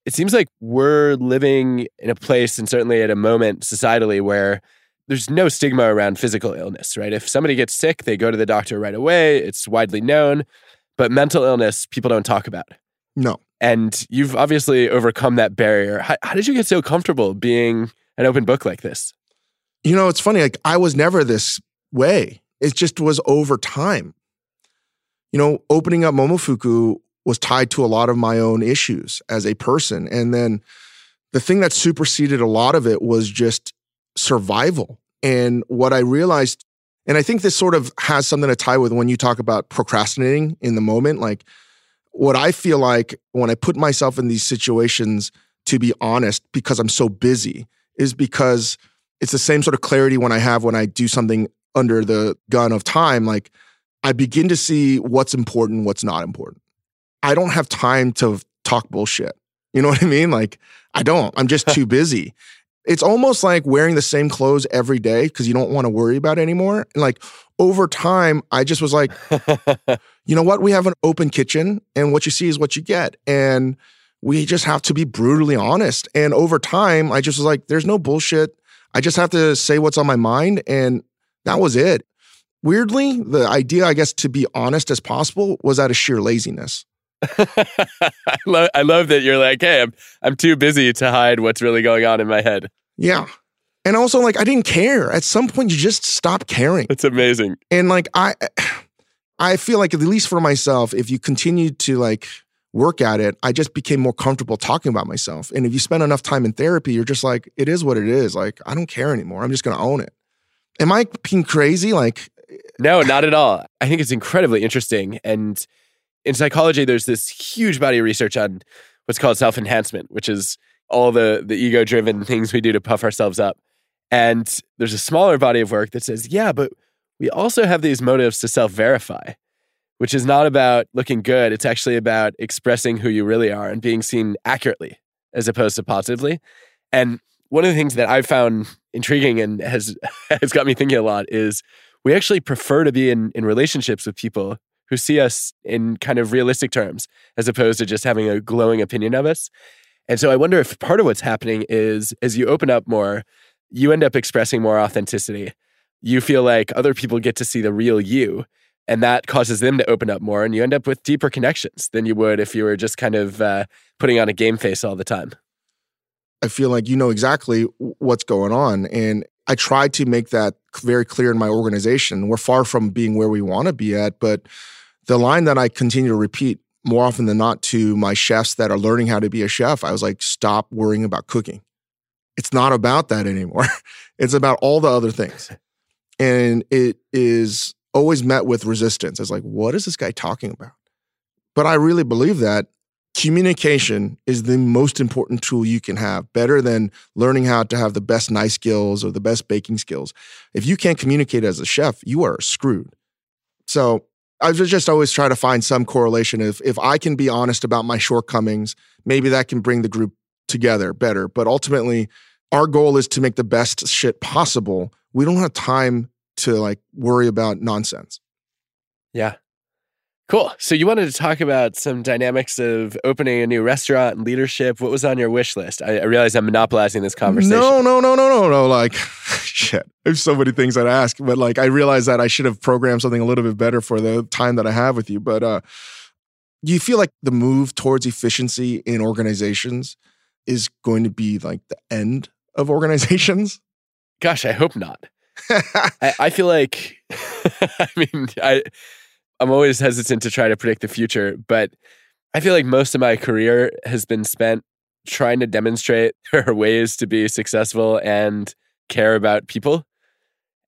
[SPEAKER 2] it seems like we're living in a place and certainly at a moment societally where there's no stigma around physical illness, right? If somebody gets sick, they go to the doctor right away. It's widely known. But mental illness, people don't talk about.
[SPEAKER 1] No.
[SPEAKER 2] And you've obviously overcome that barrier. How, how, did you get so comfortable being an open book like this?
[SPEAKER 1] You know, it's funny. Like, I was never this way. It just was over time. You know, opening up Momofuku was tied to a lot of my own issues as a person. And then the thing that superseded a lot of it was just survival. And what I realized, and I think this sort of has something to tie with when you talk about procrastinating in the moment. Like, what I feel like when I put myself in these situations, to be honest, because I'm so busy, is because it's the same sort of clarity when I have when I do something under the gun of time. Like I begin to see what's important, what's not important. I don't have time to talk bullshit. You know what I mean? Like, I don't. I'm just (laughs) too busy. It's almost like wearing the same clothes every day because you don't want to worry about it anymore. And like over time, I just was like, (laughs) you know what? We have an open kitchen, and what you see is what you get. And we just have to be brutally honest. And over time, I just was like, there's no bullshit. I just have to say what's on my mind. And that was it. Weirdly, the idea, I guess, to be honest as possible was out of sheer laziness. (laughs)
[SPEAKER 2] I, love, I love that you're like, hey, I'm, I'm too busy to hide what's really going on in my head.
[SPEAKER 1] Yeah. And also, like, I didn't care. At some point, you just stop caring.
[SPEAKER 2] It's amazing.
[SPEAKER 1] And like, I, I feel like at least for myself, if you continue to like work at it, I just became more comfortable talking about myself. And if you spend enough time in therapy, you're just like, it is what it is. Like, I don't care anymore. I'm just going to own it. Am I being crazy? Like,
[SPEAKER 2] no, eh, not at all. I think it's incredibly interesting. And in psychology, there's this huge body of research on what's called self enhancement, which is all the, the ego driven (laughs) things we do to puff ourselves up. And there's a smaller body of work that says, yeah, but we also have these motives to self verify which is not about looking good. It's actually about expressing who you really are and being seen accurately as opposed to positively. And one of the things that I've found intriguing and has (laughs) has got me thinking a lot is we actually prefer to be in, in relationships with people who see us in kind of realistic terms as opposed to just having a glowing opinion of us. And so I wonder if part of what's happening is as you open up more, you end up expressing more authenticity. You feel like other people get to see the real you and that causes them to open up more and you end up with deeper connections than you would if you were just kind of uh, putting on a game face all the time
[SPEAKER 1] i feel like you know exactly what's going on and i try to make that very clear in my organization we're far from being where we want to be at but the line that i continue to repeat more often than not to my chefs that are learning how to be a chef i was like stop worrying about cooking it's not about that anymore (laughs) it's about all the other things (laughs) and it is always met with resistance. It's like, what is this guy talking about? But I really believe that communication is the most important tool you can have, better than learning how to have the best knife skills or the best baking skills. If you can't communicate as a chef, you are screwed. So I just always try to find some correlation. If if I can be honest about my shortcomings, maybe that can bring the group together better. But ultimately, our goal is to make the best shit possible. We don't have time to like worry about nonsense.
[SPEAKER 2] Yeah. Cool. So you wanted to talk about some dynamics of opening a new restaurant and leadership. What was on your wish list? I, I realize I'm monopolizing this conversation.
[SPEAKER 1] No, no, no, no, no, no. Like, (laughs) shit. There's so many things I'd ask, but like, I realize that I should have programmed something a little bit better for the time that I have with you. But uh, do you feel like the move towards efficiency in organizations is going to be like the end of organizations?
[SPEAKER 2] Gosh, I hope not. (laughs) I, I, feel like, (laughs) I mean, I, I'm always hesitant to try to predict the future, but I feel like most of my career has been spent trying to demonstrate (laughs) there are ways to be successful and care about people.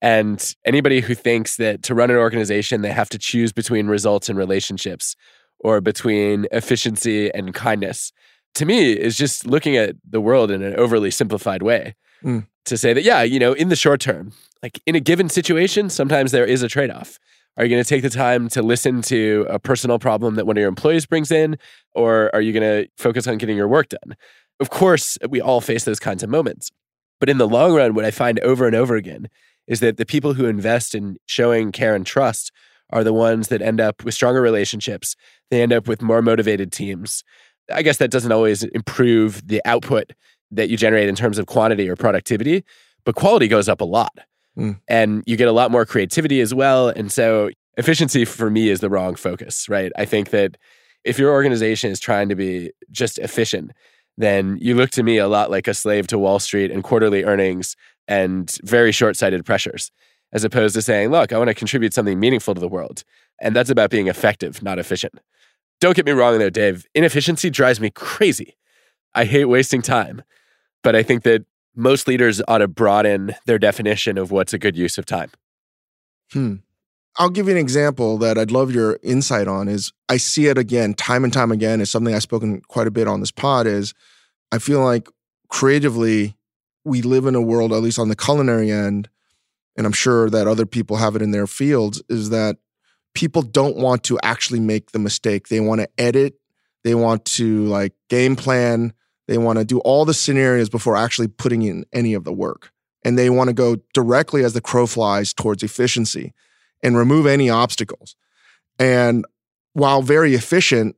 [SPEAKER 2] And anybody who thinks that to run an organization, they have to choose between results and relationships or between efficiency and kindness, to me, is just looking at the world in an overly simplified way. Mm. To say that, yeah, you know, in the short term, like in a given situation, sometimes there is a trade off. Are you going to take the time to listen to a personal problem that one of your employees brings in? Or are you going to focus on getting your work done? Of course, we all face those kinds of moments. But in the long run, what I find over and over again is that the people who invest in showing care and trust are the ones that end up with stronger relationships. They end up with more motivated teams. I guess that doesn't always improve the output that you generate in terms of quantity or productivity, but quality goes up a lot. Mm. And you get a lot more creativity as well. And so efficiency for me is the wrong focus, right? I think that if your organization is trying to be just efficient, then you look to me a lot like a slave to Wall Street and quarterly earnings and very short sighted pressures, as opposed to saying, look, I want to contribute something meaningful to the world. And that's about being effective, not efficient. Don't get me wrong, though, Dave. Inefficiency drives me crazy. I hate wasting time. But I think that most leaders ought to broaden their definition of what's a good use of time.
[SPEAKER 1] Hmm. I'll give you an example that I'd love your insight on is I see it again time and time again is something I've spoken quite a bit on this pod is I feel like creatively we live in a world at least on the culinary end and I'm sure that other people have it in their fields is that people don't want to actually make the mistake. They want to edit, they want to like game plan, They want to do all the scenarios before actually putting in any of the work. And they want to go directly as the crow flies towards efficiency and remove any obstacles. And while very efficient,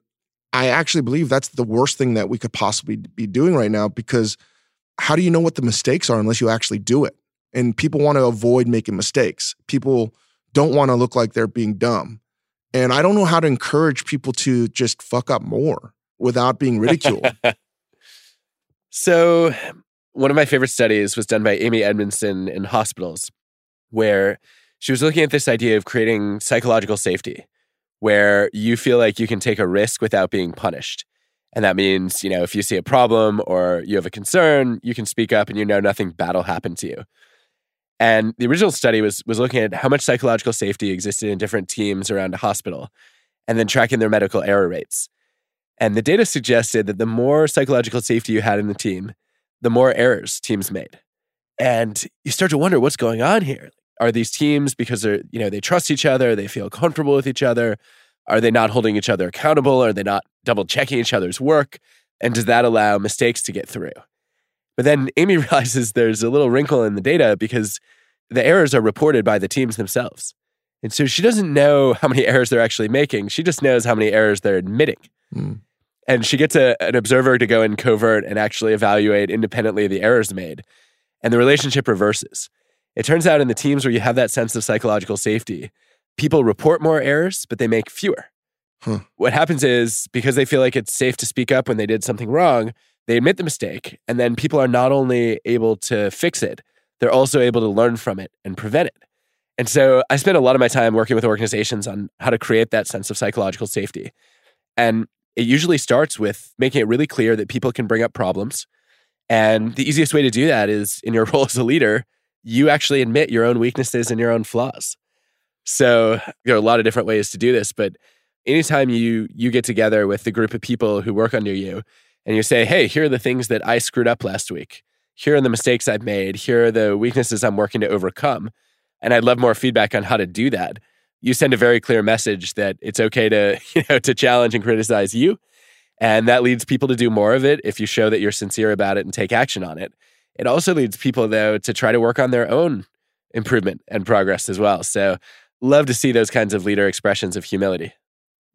[SPEAKER 1] I actually believe that's the worst thing that we could possibly be doing right now because how do you know what the mistakes are unless you actually do it? And people want to avoid making mistakes. People don't want to look like they're being dumb. And I don't know how to encourage people to just fuck up more without being (laughs) ridiculed.
[SPEAKER 2] So, one of my favorite studies was done by Amy Edmondson in hospitals, where she was looking at this idea of creating psychological safety, where you feel like you can take a risk without being punished. And that means, you know, if you see a problem or you have a concern, you can speak up and you know nothing bad will happen to you. And the original study was was looking at how much psychological safety existed in different teams around a hospital and then tracking their medical error rates. And the data suggested that the more psychological safety you had in the team, the more errors teams made. And you start to wonder what's going on here. Are these teams because they're, you know, they trust each other, they feel comfortable with each other? Are they not holding each other accountable? Are they not double checking each other's work? And does that allow mistakes to get through? But then (laughs) Amy (laughs) realizes there's a little wrinkle in the data because the errors are reported by the teams themselves. And so she doesn't know how many (laughs) errors they're actually making. She just knows how many errors they're admitting. Mm. And she gets a, an observer to go in covert and actually evaluate independently the errors made. And the relationship reverses. It turns out in the teams where you have that sense of psychological safety, people report more errors, but they make fewer. Huh. What happens is because they feel like it's safe to speak up when they did something wrong, they admit the mistake, and then people are not only able to fix it, they're also able to learn from it and prevent it. And so I spend a lot of my time working with organizations on how to create that sense of psychological safety. And it usually starts with making it really clear that people can bring up problems. And the easiest way to do that is in your (laughs) role as a leader, you actually admit your own weaknesses and your own flaws. So there are a lot of different ways to do this, but anytime you you get together with the group of people who work under you and you say, hey, here are the things that I screwed up last week. Here are the mistakes I've made. Here are the weaknesses I'm working to overcome. And I'd love more feedback on how to do that. You send a very clear message that it's okay to, (laughs) you know, to challenge and criticize you. And that leads people to do more of it if you show that you're sincere about it and take action on it. It also leads people, though, to try to work on their own improvement and progress as well. So, love to see those kinds of leader expressions of humility.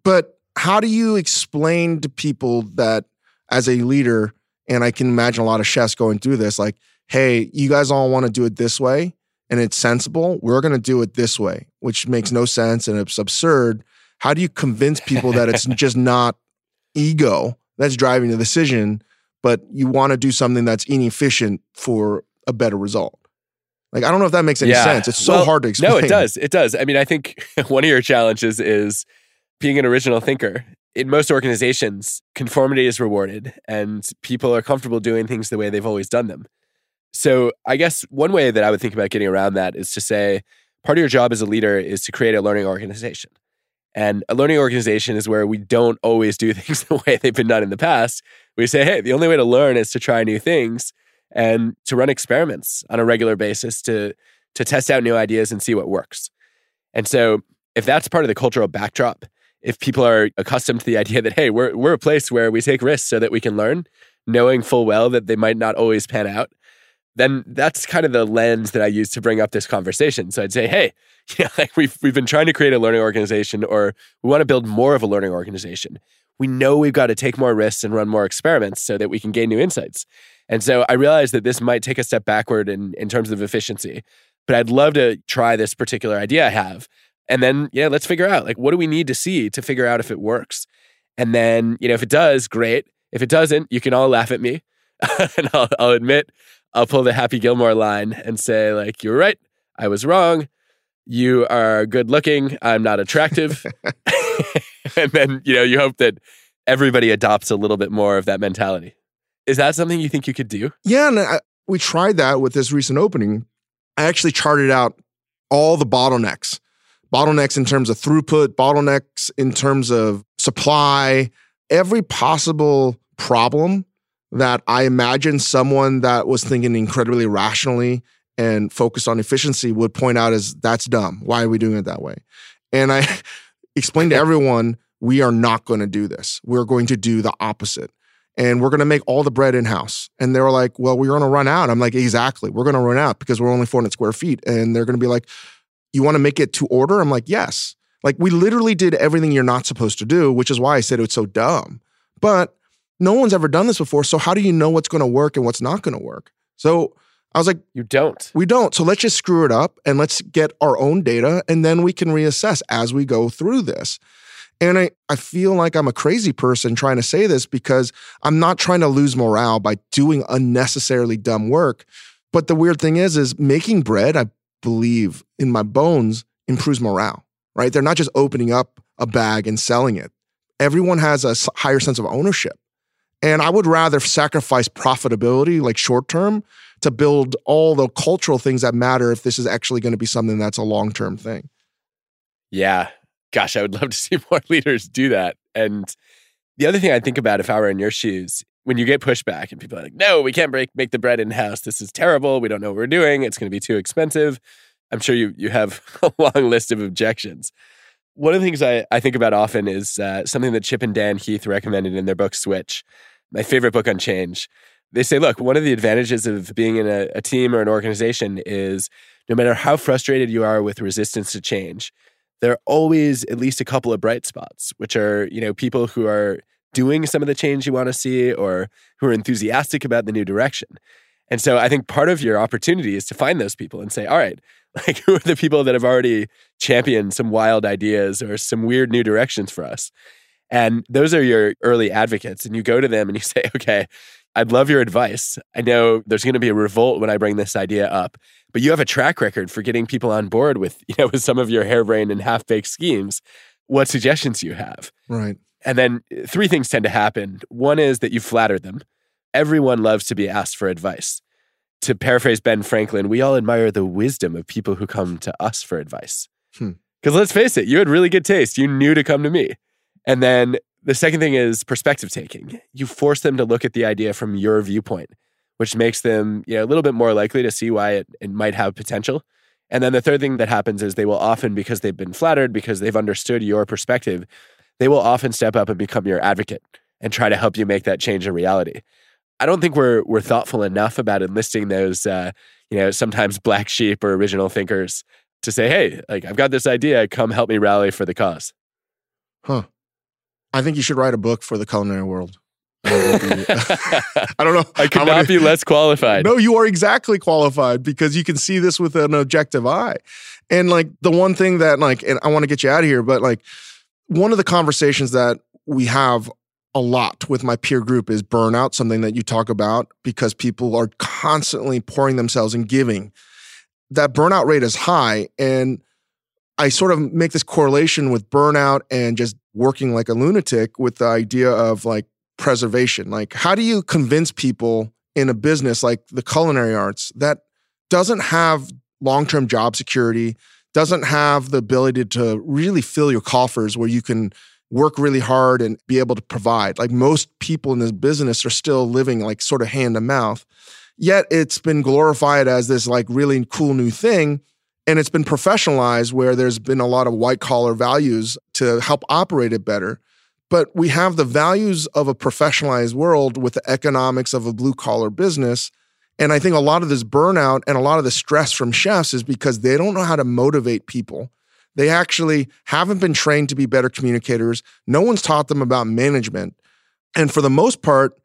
[SPEAKER 1] But how do you explain to people that as a leader, and I can imagine a lot of chefs going through this, like, hey, you guys all want to do it this way and it's sensible. We're going to do it this way, which makes no sense and it's absurd. How do you convince people that it's (laughs) just not ego that's driving the decision, but you want to do something that's inefficient for a better result? Like, I don't know if that makes any yeah. sense. It's so well, hard to explain.
[SPEAKER 2] No, it does. It does. I mean, I think (laughs) one of your challenges is being an original thinker in most organizations, conformity is rewarded and people are comfortable doing things the way they've always done them. So, I guess one way that I would think about getting around that is to say part of your job as a leader is to create a learning organization. And a learning organization is where we don't always do (laughs) things the way they've been done in the past. We say, hey, the only way to learn is to try new things and to run experiments on a regular basis to, to test out new ideas and see what works. And so, if that's part of the cultural backdrop, if people are accustomed to the idea that hey we're we're a place where we take risks so that we can learn knowing full well that they might not always pan out then that's kind of the lens that I use to bring up this conversation. So I'd say, hey, (laughs) know, like we've we've been trying to create a learning organization, or we want to build more of a learning organization. We know we've got to take more risks and run more experiments so that we can gain new insights. And so I realized that this might take a step backward in, in terms of efficiency, but I'd love to try this particular idea I have and then, yeah, let's figure out like what do we need to see to figure out if it works. And then, you know, if it does, great. If it doesn't, you can all laugh at me. (laughs) and I'll, I'll admit, I'll pull the Happy Gilmore line and say, like, you're right. I was wrong. You are good looking. I'm not attractive. (laughs) (laughs) and then, you know, you hope that everybody adopts a little bit more of that mentality. Is that something you think you could do?
[SPEAKER 1] Yeah. And I, we tried that with this recent opening. I actually charted out all the bottlenecks bottlenecks in terms of throughput, bottlenecks in terms of supply, every possible problem that I imagine someone that was thinking incredibly rationally and focused on efficiency would point out as that's dumb. Why are we doing it that way? And I (laughs) explained to everyone, we are not going to do this. We're going to do the opposite. and we're going to make all the bread in house. And they were like, well, we're going to run out. I'm like, exactly. We're going to run out because we're only 400 square feet. And they're going to be like, you want to make it to order? I'm like, yes. Like we literally did everything you're not supposed to do, which is why I said it's so dumb. But no one's ever done this before. So how do you know what's going to work and what's not going to work? So I was like,
[SPEAKER 2] You don't.
[SPEAKER 1] we don't. So let's just screw it up and let's get our own data and then we can reassess as we go through this. And I, I feel like I'm a crazy person trying to say this because I'm not trying to lose morale by doing unnecessarily dumb work. But the weird thing is, is making bread, I believe in my bones, improves morale, right? They're not just opening up a bag and selling it. Everyone has a higher sense of ownership. And I would rather sacrifice profitability, like short term, to build all the cultural things that matter if this is actually going to be something that's a long term thing.
[SPEAKER 2] Yeah. Gosh, I would love to see (laughs) more leaders do that. And the other thing I think about if I were in your shoes, when you get pushback and people are like, no, we can't break, make the bread in house. This is terrible. We don't know what we're doing. It's going to be too expensive. I'm sure you, you have (laughs) a long list of objections. One of the things I, I think about often is uh, something that Chip and Dan Heath recommended in their book Switch, my favorite book on change. They say, look, one of the advantages of being in a, a team or an organization is no matter how frustrated you are with resistance to change, there are always at least a couple of bright spots, which are, you know, people who are doing some of the change you want to see or who are enthusiastic about the new direction. And so I think part of your opportunity is to find those people and say, all right, (laughs) like who are the people that have already championed some wild ideas or some weird new directions for us? And those are your early advocates. And you go to them and you (laughs) say, okay, I'd love your advice. I know there's going to be a revolt when I bring this idea up, but you have a track record for getting people on board with, you know, (laughs) with some of your harebrained and half-baked schemes. What suggestions do you have?
[SPEAKER 1] Right.
[SPEAKER 2] And then uh, three things tend to happen. One is that you flatter them. Everyone loves to be asked for advice. To paraphrase Ben Franklin, we all admire the wisdom of people who come to us for advice.
[SPEAKER 1] Hmm.
[SPEAKER 2] Because let's face it, you had really good taste. You knew to come to me. And then the second thing is perspective taking. You force them to look at the idea from your viewpoint, which makes them you know, a little bit more likely to see why it, it might have potential. And then the third thing that happens is they will often, because they've been flattered, because they've understood your perspective, they will often step up and become your advocate and try to help you make that change a reality. I don't think we're we're thoughtful enough about enlisting those uh, you know sometimes black sheep or original thinkers to say, hey, like I've got this idea, come help me rally for the cause.
[SPEAKER 1] Huh. I think you should write a book for the culinary world. I don't know. (laughs) (laughs)
[SPEAKER 2] I could not be less qualified.
[SPEAKER 1] No, you are exactly qualified because you can see this with an objective eye. And like the one thing that like, and I want to get you out of here, but like one of the conversations that we have a lot with my peer group is burnout, something that you talk about because people are constantly pouring themselves and giving. That burnout rate is high. And I sort of make this correlation with burnout and just working like a lunatic with the idea of like preservation. Like, how do you convince people in a business like the culinary arts that doesn't have long term job security, doesn't have the ability to really fill your coffers where you can work really hard and be able to provide? Like, most people in this business are still living like sort of hand to mouth. Yet it's been glorified as this like really cool new thing. And it's been professionalized where there's been a lot of white collar values to help operate it better but we have the values of a professionalized world with the economics of a blue collar business. And I think a lot of this burnout and a lot of the stress from chefs is because they don't know how to motivate people. They actually haven't been trained to be better communicators. No one's taught them about management. And for the most part,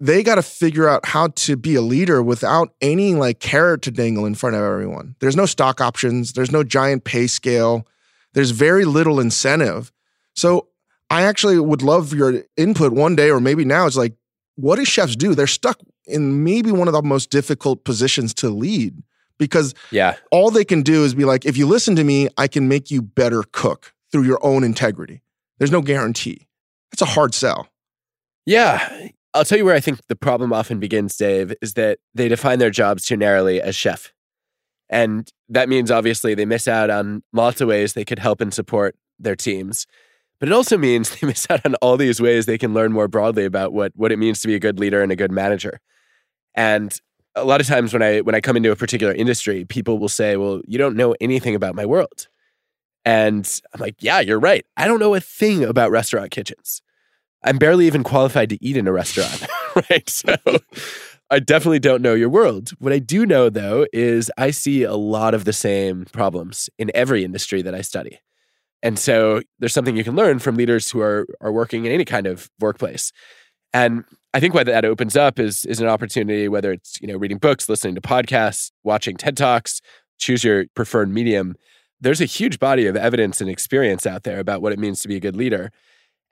[SPEAKER 1] they got to figure out how to be a leader without any like carrot to dangle in front of everyone. There's no stock options, there's no giant pay scale, there's very little incentive. So I actually would love your input one day or maybe now. It's like, what do chefs do? They're stuck in maybe one of the most difficult positions to lead because
[SPEAKER 2] Yeah.
[SPEAKER 1] all they can do is be like, if you listen to me, I can make you better cook through your own integrity. There's no guarantee. It's a hard sell.
[SPEAKER 2] Yeah. I'll tell you where I think the problem often begins, Dave, is that they define their jobs too narrowly as chef. And that means obviously they miss out on lots of ways they could help and support their teams. But it also means (laughs) they miss out on all these ways they can learn more broadly about what, what it means to be a good leader and a good manager. And a lot of times when I when I come into a particular industry, people will say, Well, you don't know anything about my world. And I'm like, Yeah, you're right. I don't know a thing about restaurant kitchens. I'm barely even qualified to eat in a restaurant, (laughs) right? So I definitely don't know your world. What I do know, though, is I see a lot of the same problems in every industry that I study. And so there's something you can learn from leaders who are, are working in any kind of workplace. And I think what that opens up is, is an opportunity, whether it's, you know, reading books, listening to podcasts, watching TED Talks, choose your preferred medium. There's a huge body of evidence and experience out there about what it means to be a good leader.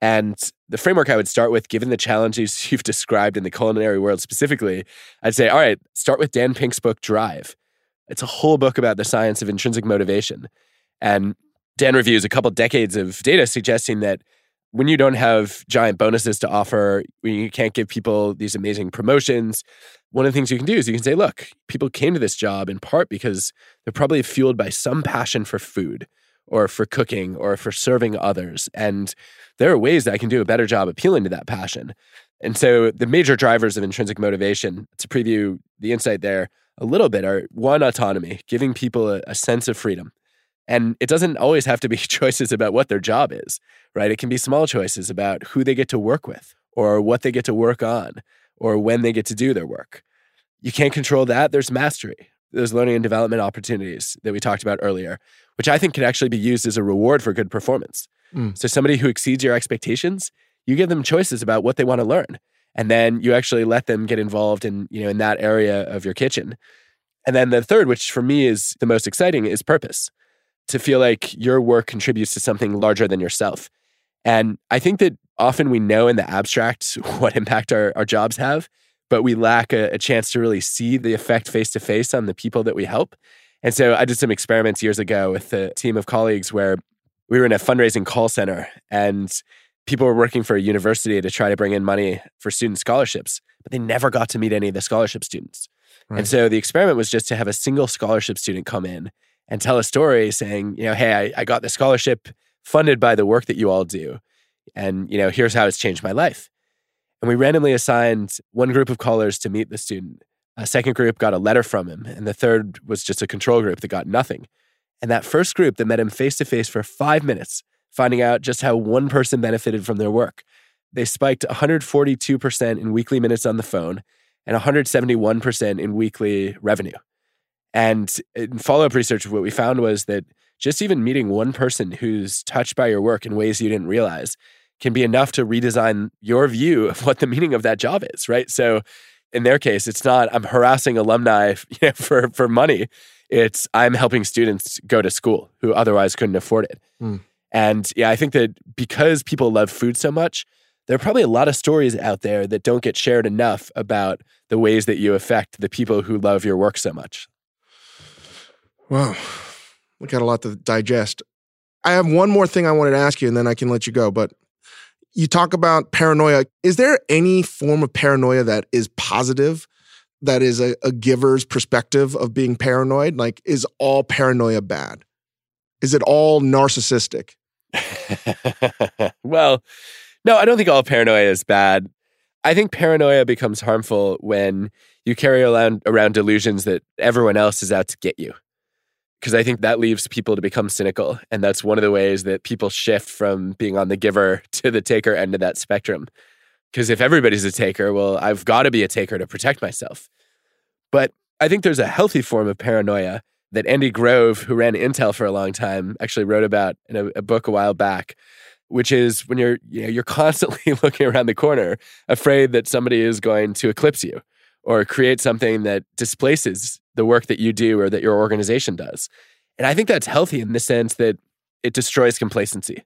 [SPEAKER 2] And the framework I would start with, given the challenges (laughs) you've described in the culinary world specifically, I'd say, all right, start with Dan Pink's book, Drive. It's a whole book about the science of intrinsic motivation. And Dan reviews a couple decades of data suggesting that when you don't have giant bonuses to offer, when you can't give people these amazing promotions, one of the things you can do is you can say, look, people came to this job in part because they're probably fueled by some passion for food or for cooking or for serving others. And there are ways that I can do a better job appealing to that passion. And so the major drivers of intrinsic motivation, to preview the insight there a little bit, are one, autonomy, giving people a, a sense of freedom. And it doesn't always have to be (laughs) choices about what their job is, right? It can be small choices about who they get to work with or what they get to work on or when they get to do their work. You can't control that. There's mastery, those learning and development opportunities that we talked about earlier, which I think can actually be used as a reward for good performance. Mm. So, somebody who exceeds your expectations, you give them choices about what they want to learn. And then you actually let them get involved in, you know, in that area of your kitchen. And then the third, which for me is the most exciting, is purpose to feel like your work contributes to something larger than yourself. And I think that often we know in the abstract (laughs) what impact our, our jobs have, but we lack a, a chance to really see the effect face to face on the people that we help. And so I did some experiments years ago with a team of colleagues where we were in a fundraising call center and people were working for a university to try to bring in money for student scholarships, but they never got to meet any of the scholarship students. Right. And so the experiment was just to have a single scholarship student come in and tell a story saying, you know, hey, I, I got the scholarship funded by the work that you all do. And, you know, here's how it's changed my life. And we randomly assigned one group of callers to meet the student. A second group got a letter from him. And the third was just a control group that got nothing. And that first group that met him face to face for five minutes, finding out just how one person benefited from their work, they spiked 142% in weekly minutes on the phone and 171% in weekly revenue. And in follow up research, what we found was that just even meeting one person who's touched by your work in ways you didn't realize can be enough to redesign your view of what the meaning of that job is, right? So in their case, it's not I'm harassing alumni (laughs) you know, for, for money. It's I'm helping students go to school who otherwise couldn't afford it. Mm. And yeah, I think that because people love food so much, there are probably a lot of stories out there that don't get shared enough about the ways that you affect the people who love your work so much.
[SPEAKER 1] Wow. We got a lot to digest. I have one more thing I wanted to ask you, and then I can let you go. But you talk about paranoia. Is there any form of paranoia that is positive, that is a, a giver's perspective of being paranoid? Like, is all paranoia bad? Is it all narcissistic? (laughs)
[SPEAKER 2] well, no, I don't think all paranoia is bad. I think paranoia becomes harmful when you carry around, around delusions that everyone else is out to get you because I think that leaves people to become cynical. And that's one of the ways that people shift from being on the giver (laughs) to the taker end of that spectrum. Because if everybody's a taker, well, I've got to be a taker to protect myself. But I think there's a healthy form of paranoia that Andy Grove, who ran Intel for a long time, actually wrote about in a, a book a while back, which is when you're you know, you're (laughs) constantly looking around the corner, afraid that somebody is going to eclipse you or create something that displaces the work that you do or that your organization does. And I think that's healthy in the sense that it destroys complacency.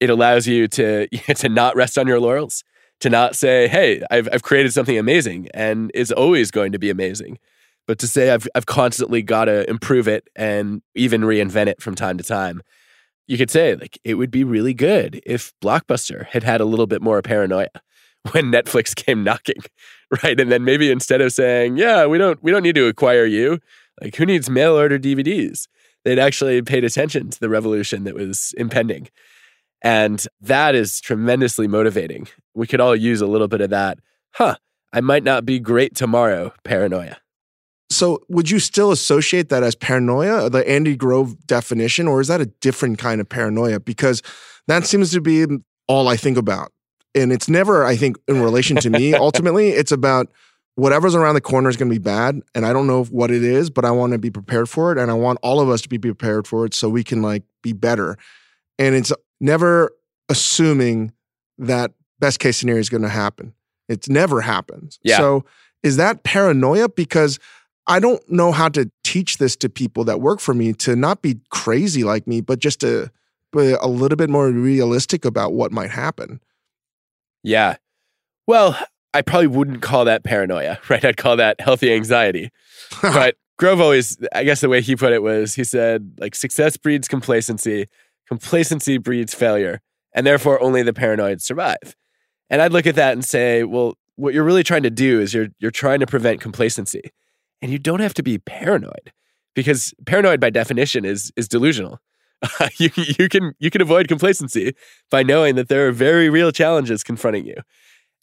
[SPEAKER 2] It allows you to (laughs) to not rest on your laurels, to not say, "Hey, I've I've created something amazing and it's always going to be amazing." But to say I've I've constantly got to improve it and even reinvent it from time to time. You could say like it would be really good if Blockbuster had had a little bit more paranoia (laughs) when Netflix came knocking, (laughs) right? And then maybe instead of saying, "Yeah, we don't we don't need to acquire you," like who needs mail order DVDs? They'd actually paid attention to the revolution that was impending. And that is tremendously motivating. We could all use a little bit of that. Huh, I might not be great tomorrow, paranoia.
[SPEAKER 1] So, would you still associate that as paranoia, the Andy Grove definition, or is that a different kind of paranoia? Because that seems to be all I think about And it's never, I think, in relation to me. (laughs) Ultimately, it's about whatever's around the corner is going to be bad. And I don't know what it is, but I want to be prepared for it. And I want all of us to be prepared for it so we can like be better. And it's never assuming that best case scenario is going to happen. It never happens.
[SPEAKER 2] Yeah.
[SPEAKER 1] So is that paranoia? Because I don't know how to teach this to people that work for me to not be crazy like me, but just to be a little bit more realistic about what might happen.
[SPEAKER 2] Yeah. Well, I probably wouldn't call that paranoia, (laughs) right? I'd call that healthy anxiety. (laughs) but Grove always, I guess the way he put it was he said, like, success breeds complacency, complacency breeds failure, and therefore only the paranoid survive. And I'd look at that and say, well, what you're really trying to do is you're you're trying to prevent complacency. And you don't have to be paranoid because paranoid by definition is is delusional. (laughs) you you can you can avoid complacency by knowing that there are very real challenges confronting you.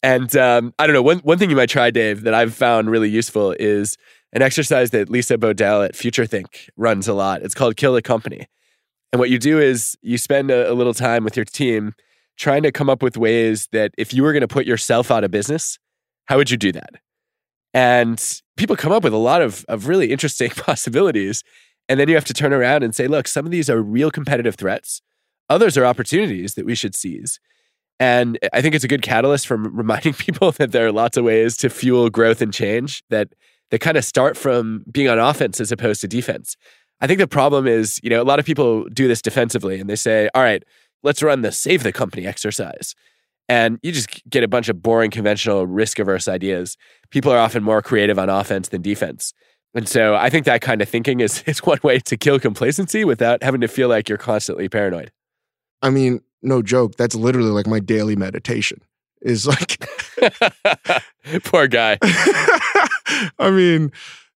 [SPEAKER 2] And um, I don't know one one thing you might try, Dave, that I've found really useful is an exercise that Lisa Bodell at Future Think runs a lot. It's called Kill the Company. And what you do is you spend a, a little time with your team trying to come up with ways that if you were going to put yourself out of business, how would you do that? And people come up with a lot of, of really interesting (laughs) possibilities. And then you have to turn around and say, look, some of these are real competitive threats. Others are opportunities that we should seize. And I think it's a good catalyst for (laughs) reminding people that there are lots of ways to fuel growth and change that that kind of start from being on offense as opposed to defense. I think the problem is, you know, a lot of people do this defensively and they say, all right, let's run the save the company exercise. And you just get a bunch of boring, conventional, risk averse ideas. People are often more creative on offense than defense. And so I think that kind of thinking is, (laughs) is one way to kill complacency without having to feel like you're constantly paranoid.
[SPEAKER 1] I mean, no joke. That's literally like my daily meditation. Is like (laughs)
[SPEAKER 2] poor guy. (laughs)
[SPEAKER 1] I mean,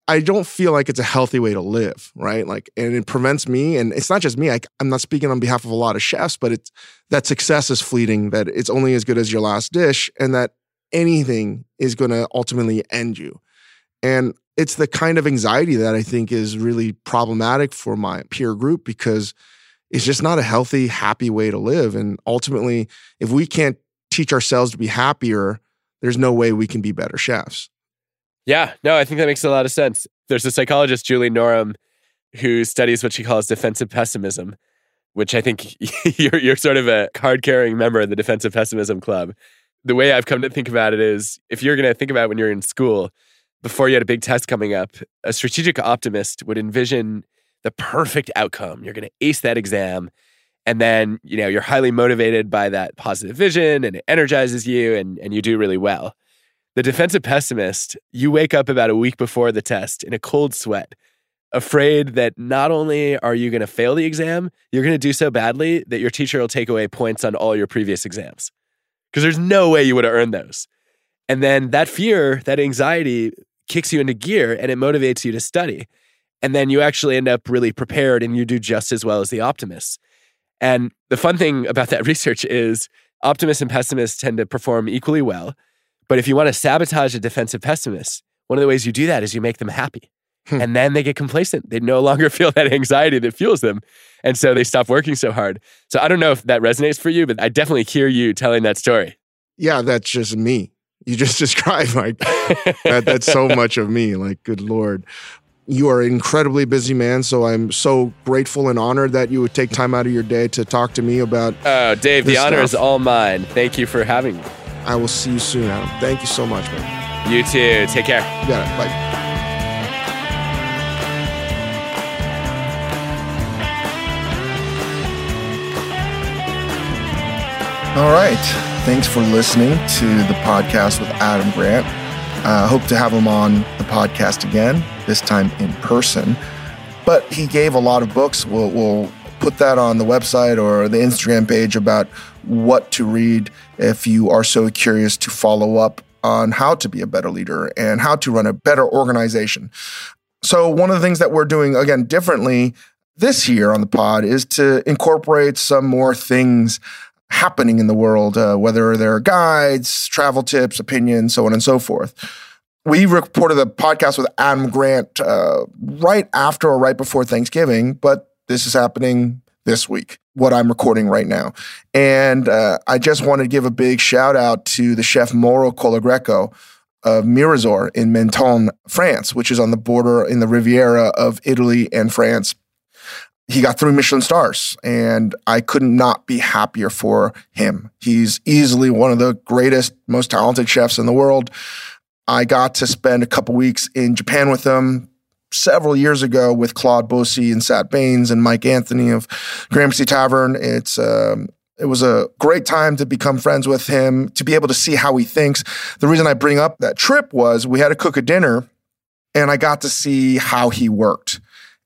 [SPEAKER 1] I don't feel like it's a healthy way to live, right? Like, and it prevents me, and it's not just me. I, am not speaking on behalf of a lot of chefs, but it's that success is fleeting. That it's only as good as your last dish, and that anything is going to ultimately end you. And it's the kind of anxiety that I think is really problematic for my peer group because it's just not a healthy, happy way to live. And ultimately, if we can't teach ourselves to be happier, there's no way we can be better chefs.
[SPEAKER 2] Yeah, no, I think that makes a lot of sense. There's a psychologist, Julie Norem, who studies what she calls defensive pessimism, which I think (laughs) you're, you're sort of a card carrying member of the defensive pessimism club. The way I've come to think about it is if you're going to think about when you're in school, before you had a big test coming up, a strategic optimist would envision the perfect outcome. You're going to ace that exam. And then, you know, you're highly motivated by that positive vision and it energizes you and, and you do really well. The defensive pessimist, you wake up about a week before the test in a cold sweat, afraid that not only are you going to fail the exam, you're going to do so badly that your teacher will take away points on all your previous exams. Because there's no way you would have earned those. And then that fear, that anxiety kicks you into gear and it motivates you to study. And then you actually end up really prepared and you do just as well as the optimists. And the fun thing about that (laughs) research is optimists and pessimists tend to perform equally well. But if you want to sabotage a defensive pessimist, one of the ways you do that is you make them happy. Hmm. and then they get complacent. They no (laughs) longer feel that anxiety that fuels them. And so they stop working so hard. So I don't know if that resonates for you, but I definitely hear you telling that story.
[SPEAKER 1] Yeah, that's just me. You just (laughs) described like that, that's so (laughs) much of me. Like, good Lord. You are an incredibly busy man, so I'm so grateful and honored that you would take time out of your day to talk to me about.
[SPEAKER 2] Oh, Dave, the honor stuff. is all mine. Thank you for having me.
[SPEAKER 1] I will see you soon, Adam. Thank you so much, man.
[SPEAKER 2] You too. Take care.
[SPEAKER 1] You got it. Bye. All right. Thanks for listening to the podcast with Adam Grant. I uh, hope to have him on the podcast again, this time in person. But he gave a lot of books. We'll, we'll put that on the website or the Instagram page about what to read if you are so curious to follow up on how to be a better leader and how to run a better organization. So, one of the things that we're doing again differently this year on the pod is to incorporate some more things happening in the world, uh, whether there are guides, travel tips, opinions, so on and so forth. We reported the podcast with Adam Grant uh, right after or right before Thanksgiving, but this is happening this week, what I'm recording right now. And uh, I just want to give a big shout out to the chef Mauro Colagreco of Mirazur in Menton, France, which is on the border in the Riviera of Italy and France. He got three Michelin stars, and I could not be happier for him. He's easily one of the greatest, most talented chefs in the world. I got to spend a couple weeks in Japan with him several years ago with Claude Bosi and Sat Bains and Mike Anthony of Gramercy Tavern. It's um, it was a great time to become friends with him, to be able to see how he thinks. The reason I bring up that trip was we had to cook a dinner and I got to see how he worked.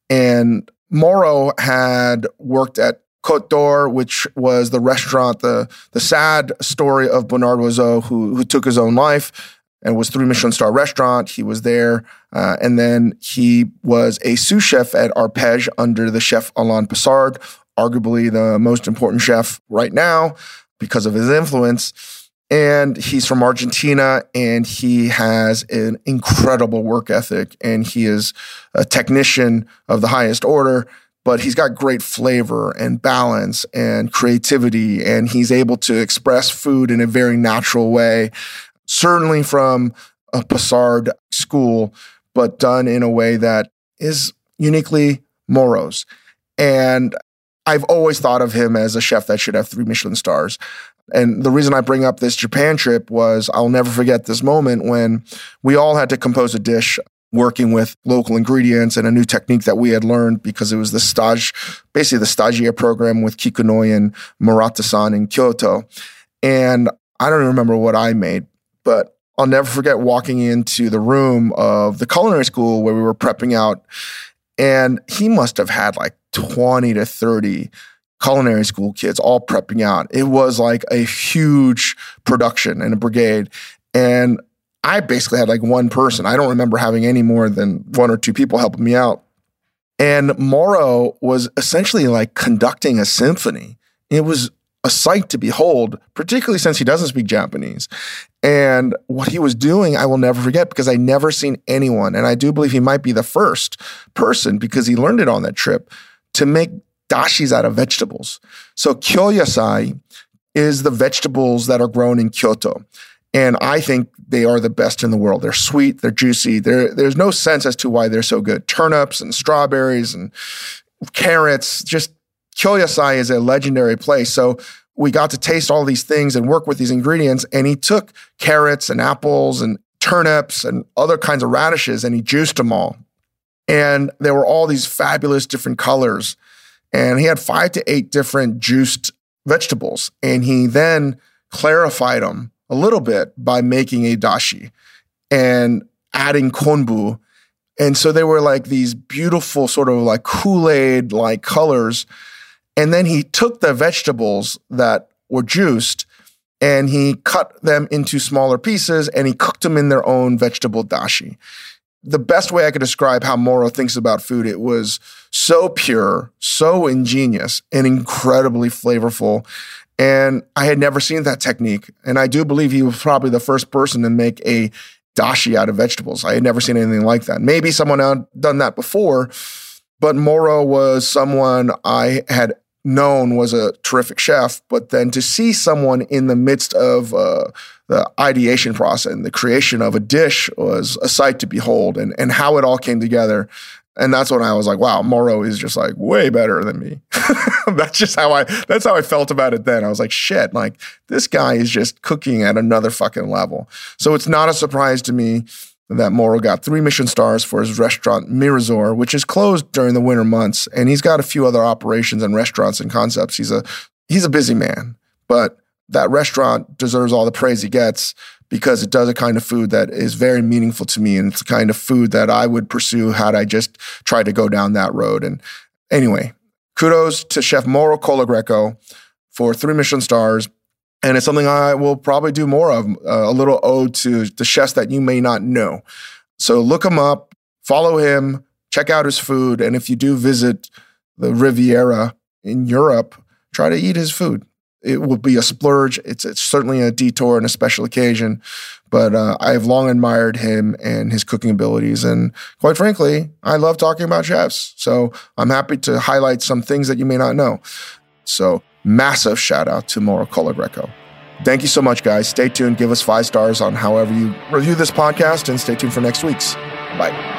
[SPEAKER 1] And Mauro had worked at Cote d'Or, which was the restaurant, the, the sad story of Bernard Loiseau, who, who took his own life and was three Michelin star restaurant. He was there. Uh, and then he was a sous chef at Arpege under the chef Alain Passard, arguably the most important chef right now because of his influence. And he's from Argentina and he has an incredible work ethic and he is a technician of the highest order, but he's got great flavor and balance and creativity and he's able to express food in a very natural way, certainly from a Passard school, but done in a way that is uniquely Mauro's And I've always thought of him as a chef that should have three Michelin stars. And the reason I bring up this Japan trip was I'll never forget this moment when we all had to compose a dish working with local ingredients and a new technique that we had learned because it was the stage, basically the stagiaire program with Kikunoi and Murata-san in Kyoto. And I don't even remember what I made, but I'll never forget walking into the room of the culinary school where we were prepping out. And he must have had like 20 to 30 culinary school kids all prepping out. It was like a huge production and a brigade. And I basically had like one person. I don't remember having any more than one or two people helping me out. And Mauro was essentially like conducting a symphony. It was a sight to behold, particularly since he doesn't speak Japanese. And what he was doing, I will never forget because I never seen anyone, and I do believe he might be the first person because he learned it on that trip to make dashis out of vegetables. So kyoyasai is the vegetables that are grown in Kyoto. And I think they are the best in the world. They're sweet, they're juicy. They're, there's no sense as to why they're so good. Turnips and strawberries and carrots, just kyoyasai is a legendary place. So we got to taste all these things and work with these ingredients. And he took carrots and apples and turnips and other kinds of radishes and he juiced them all. And there were all these fabulous different colors. And he had five to eight different juiced vegetables. And he then clarified them a little bit by making a dashi and adding konbu. And so they were like these beautiful, sort of like Kool Aid like colors. And then he took the vegetables that were juiced and he cut them into smaller pieces and he cooked them in their own vegetable dashi the best way I could describe how Mauro thinks about food, it was so pure, so ingenious, and incredibly flavorful. And I had never seen that technique. And I do believe he was probably the first person to make a dashi out of vegetables. I had never seen anything like that. Maybe someone had done that before, but Mauro was someone I had known was a terrific chef. But then to see someone in the midst of uh, the ideation process and the creation of a dish was a sight to behold and, and how it all came together. And that's when I was like, wow, Mauro is just like way better than me. (laughs) that's just how I that's how I felt about it then. I was like, shit, like this guy is just cooking at another fucking level. So it's not a surprise to me that Mauro got three Michelin stars for his restaurant Mirazur, which is closed during the winter months. And he's got a few other operations and restaurants and concepts. He's a he's a busy man. But that restaurant deserves all the praise he gets because it does a kind of food that is very meaningful to me and it's the kind of food that I would pursue had I just tried to go down that road. And anyway, kudos to Chef Mauro Colagreco for three Michelin stars. And it's something I will probably do more of, uh, a little ode to the chefs that you may not know. So look him up, follow him, check out his food. And if you do visit the Riviera in Europe, try to eat his food it will be a splurge. It's, it's certainly a detour and a special occasion, but uh, I have long admired him and his cooking abilities. And quite frankly, I love talking about chefs. So I'm happy to highlight some things that you may not know. So massive shout out to Mauro Colagreco. Thank you so much, guys. Stay tuned. Give us five stars on however you review this podcast and stay tuned for next week's. Bye.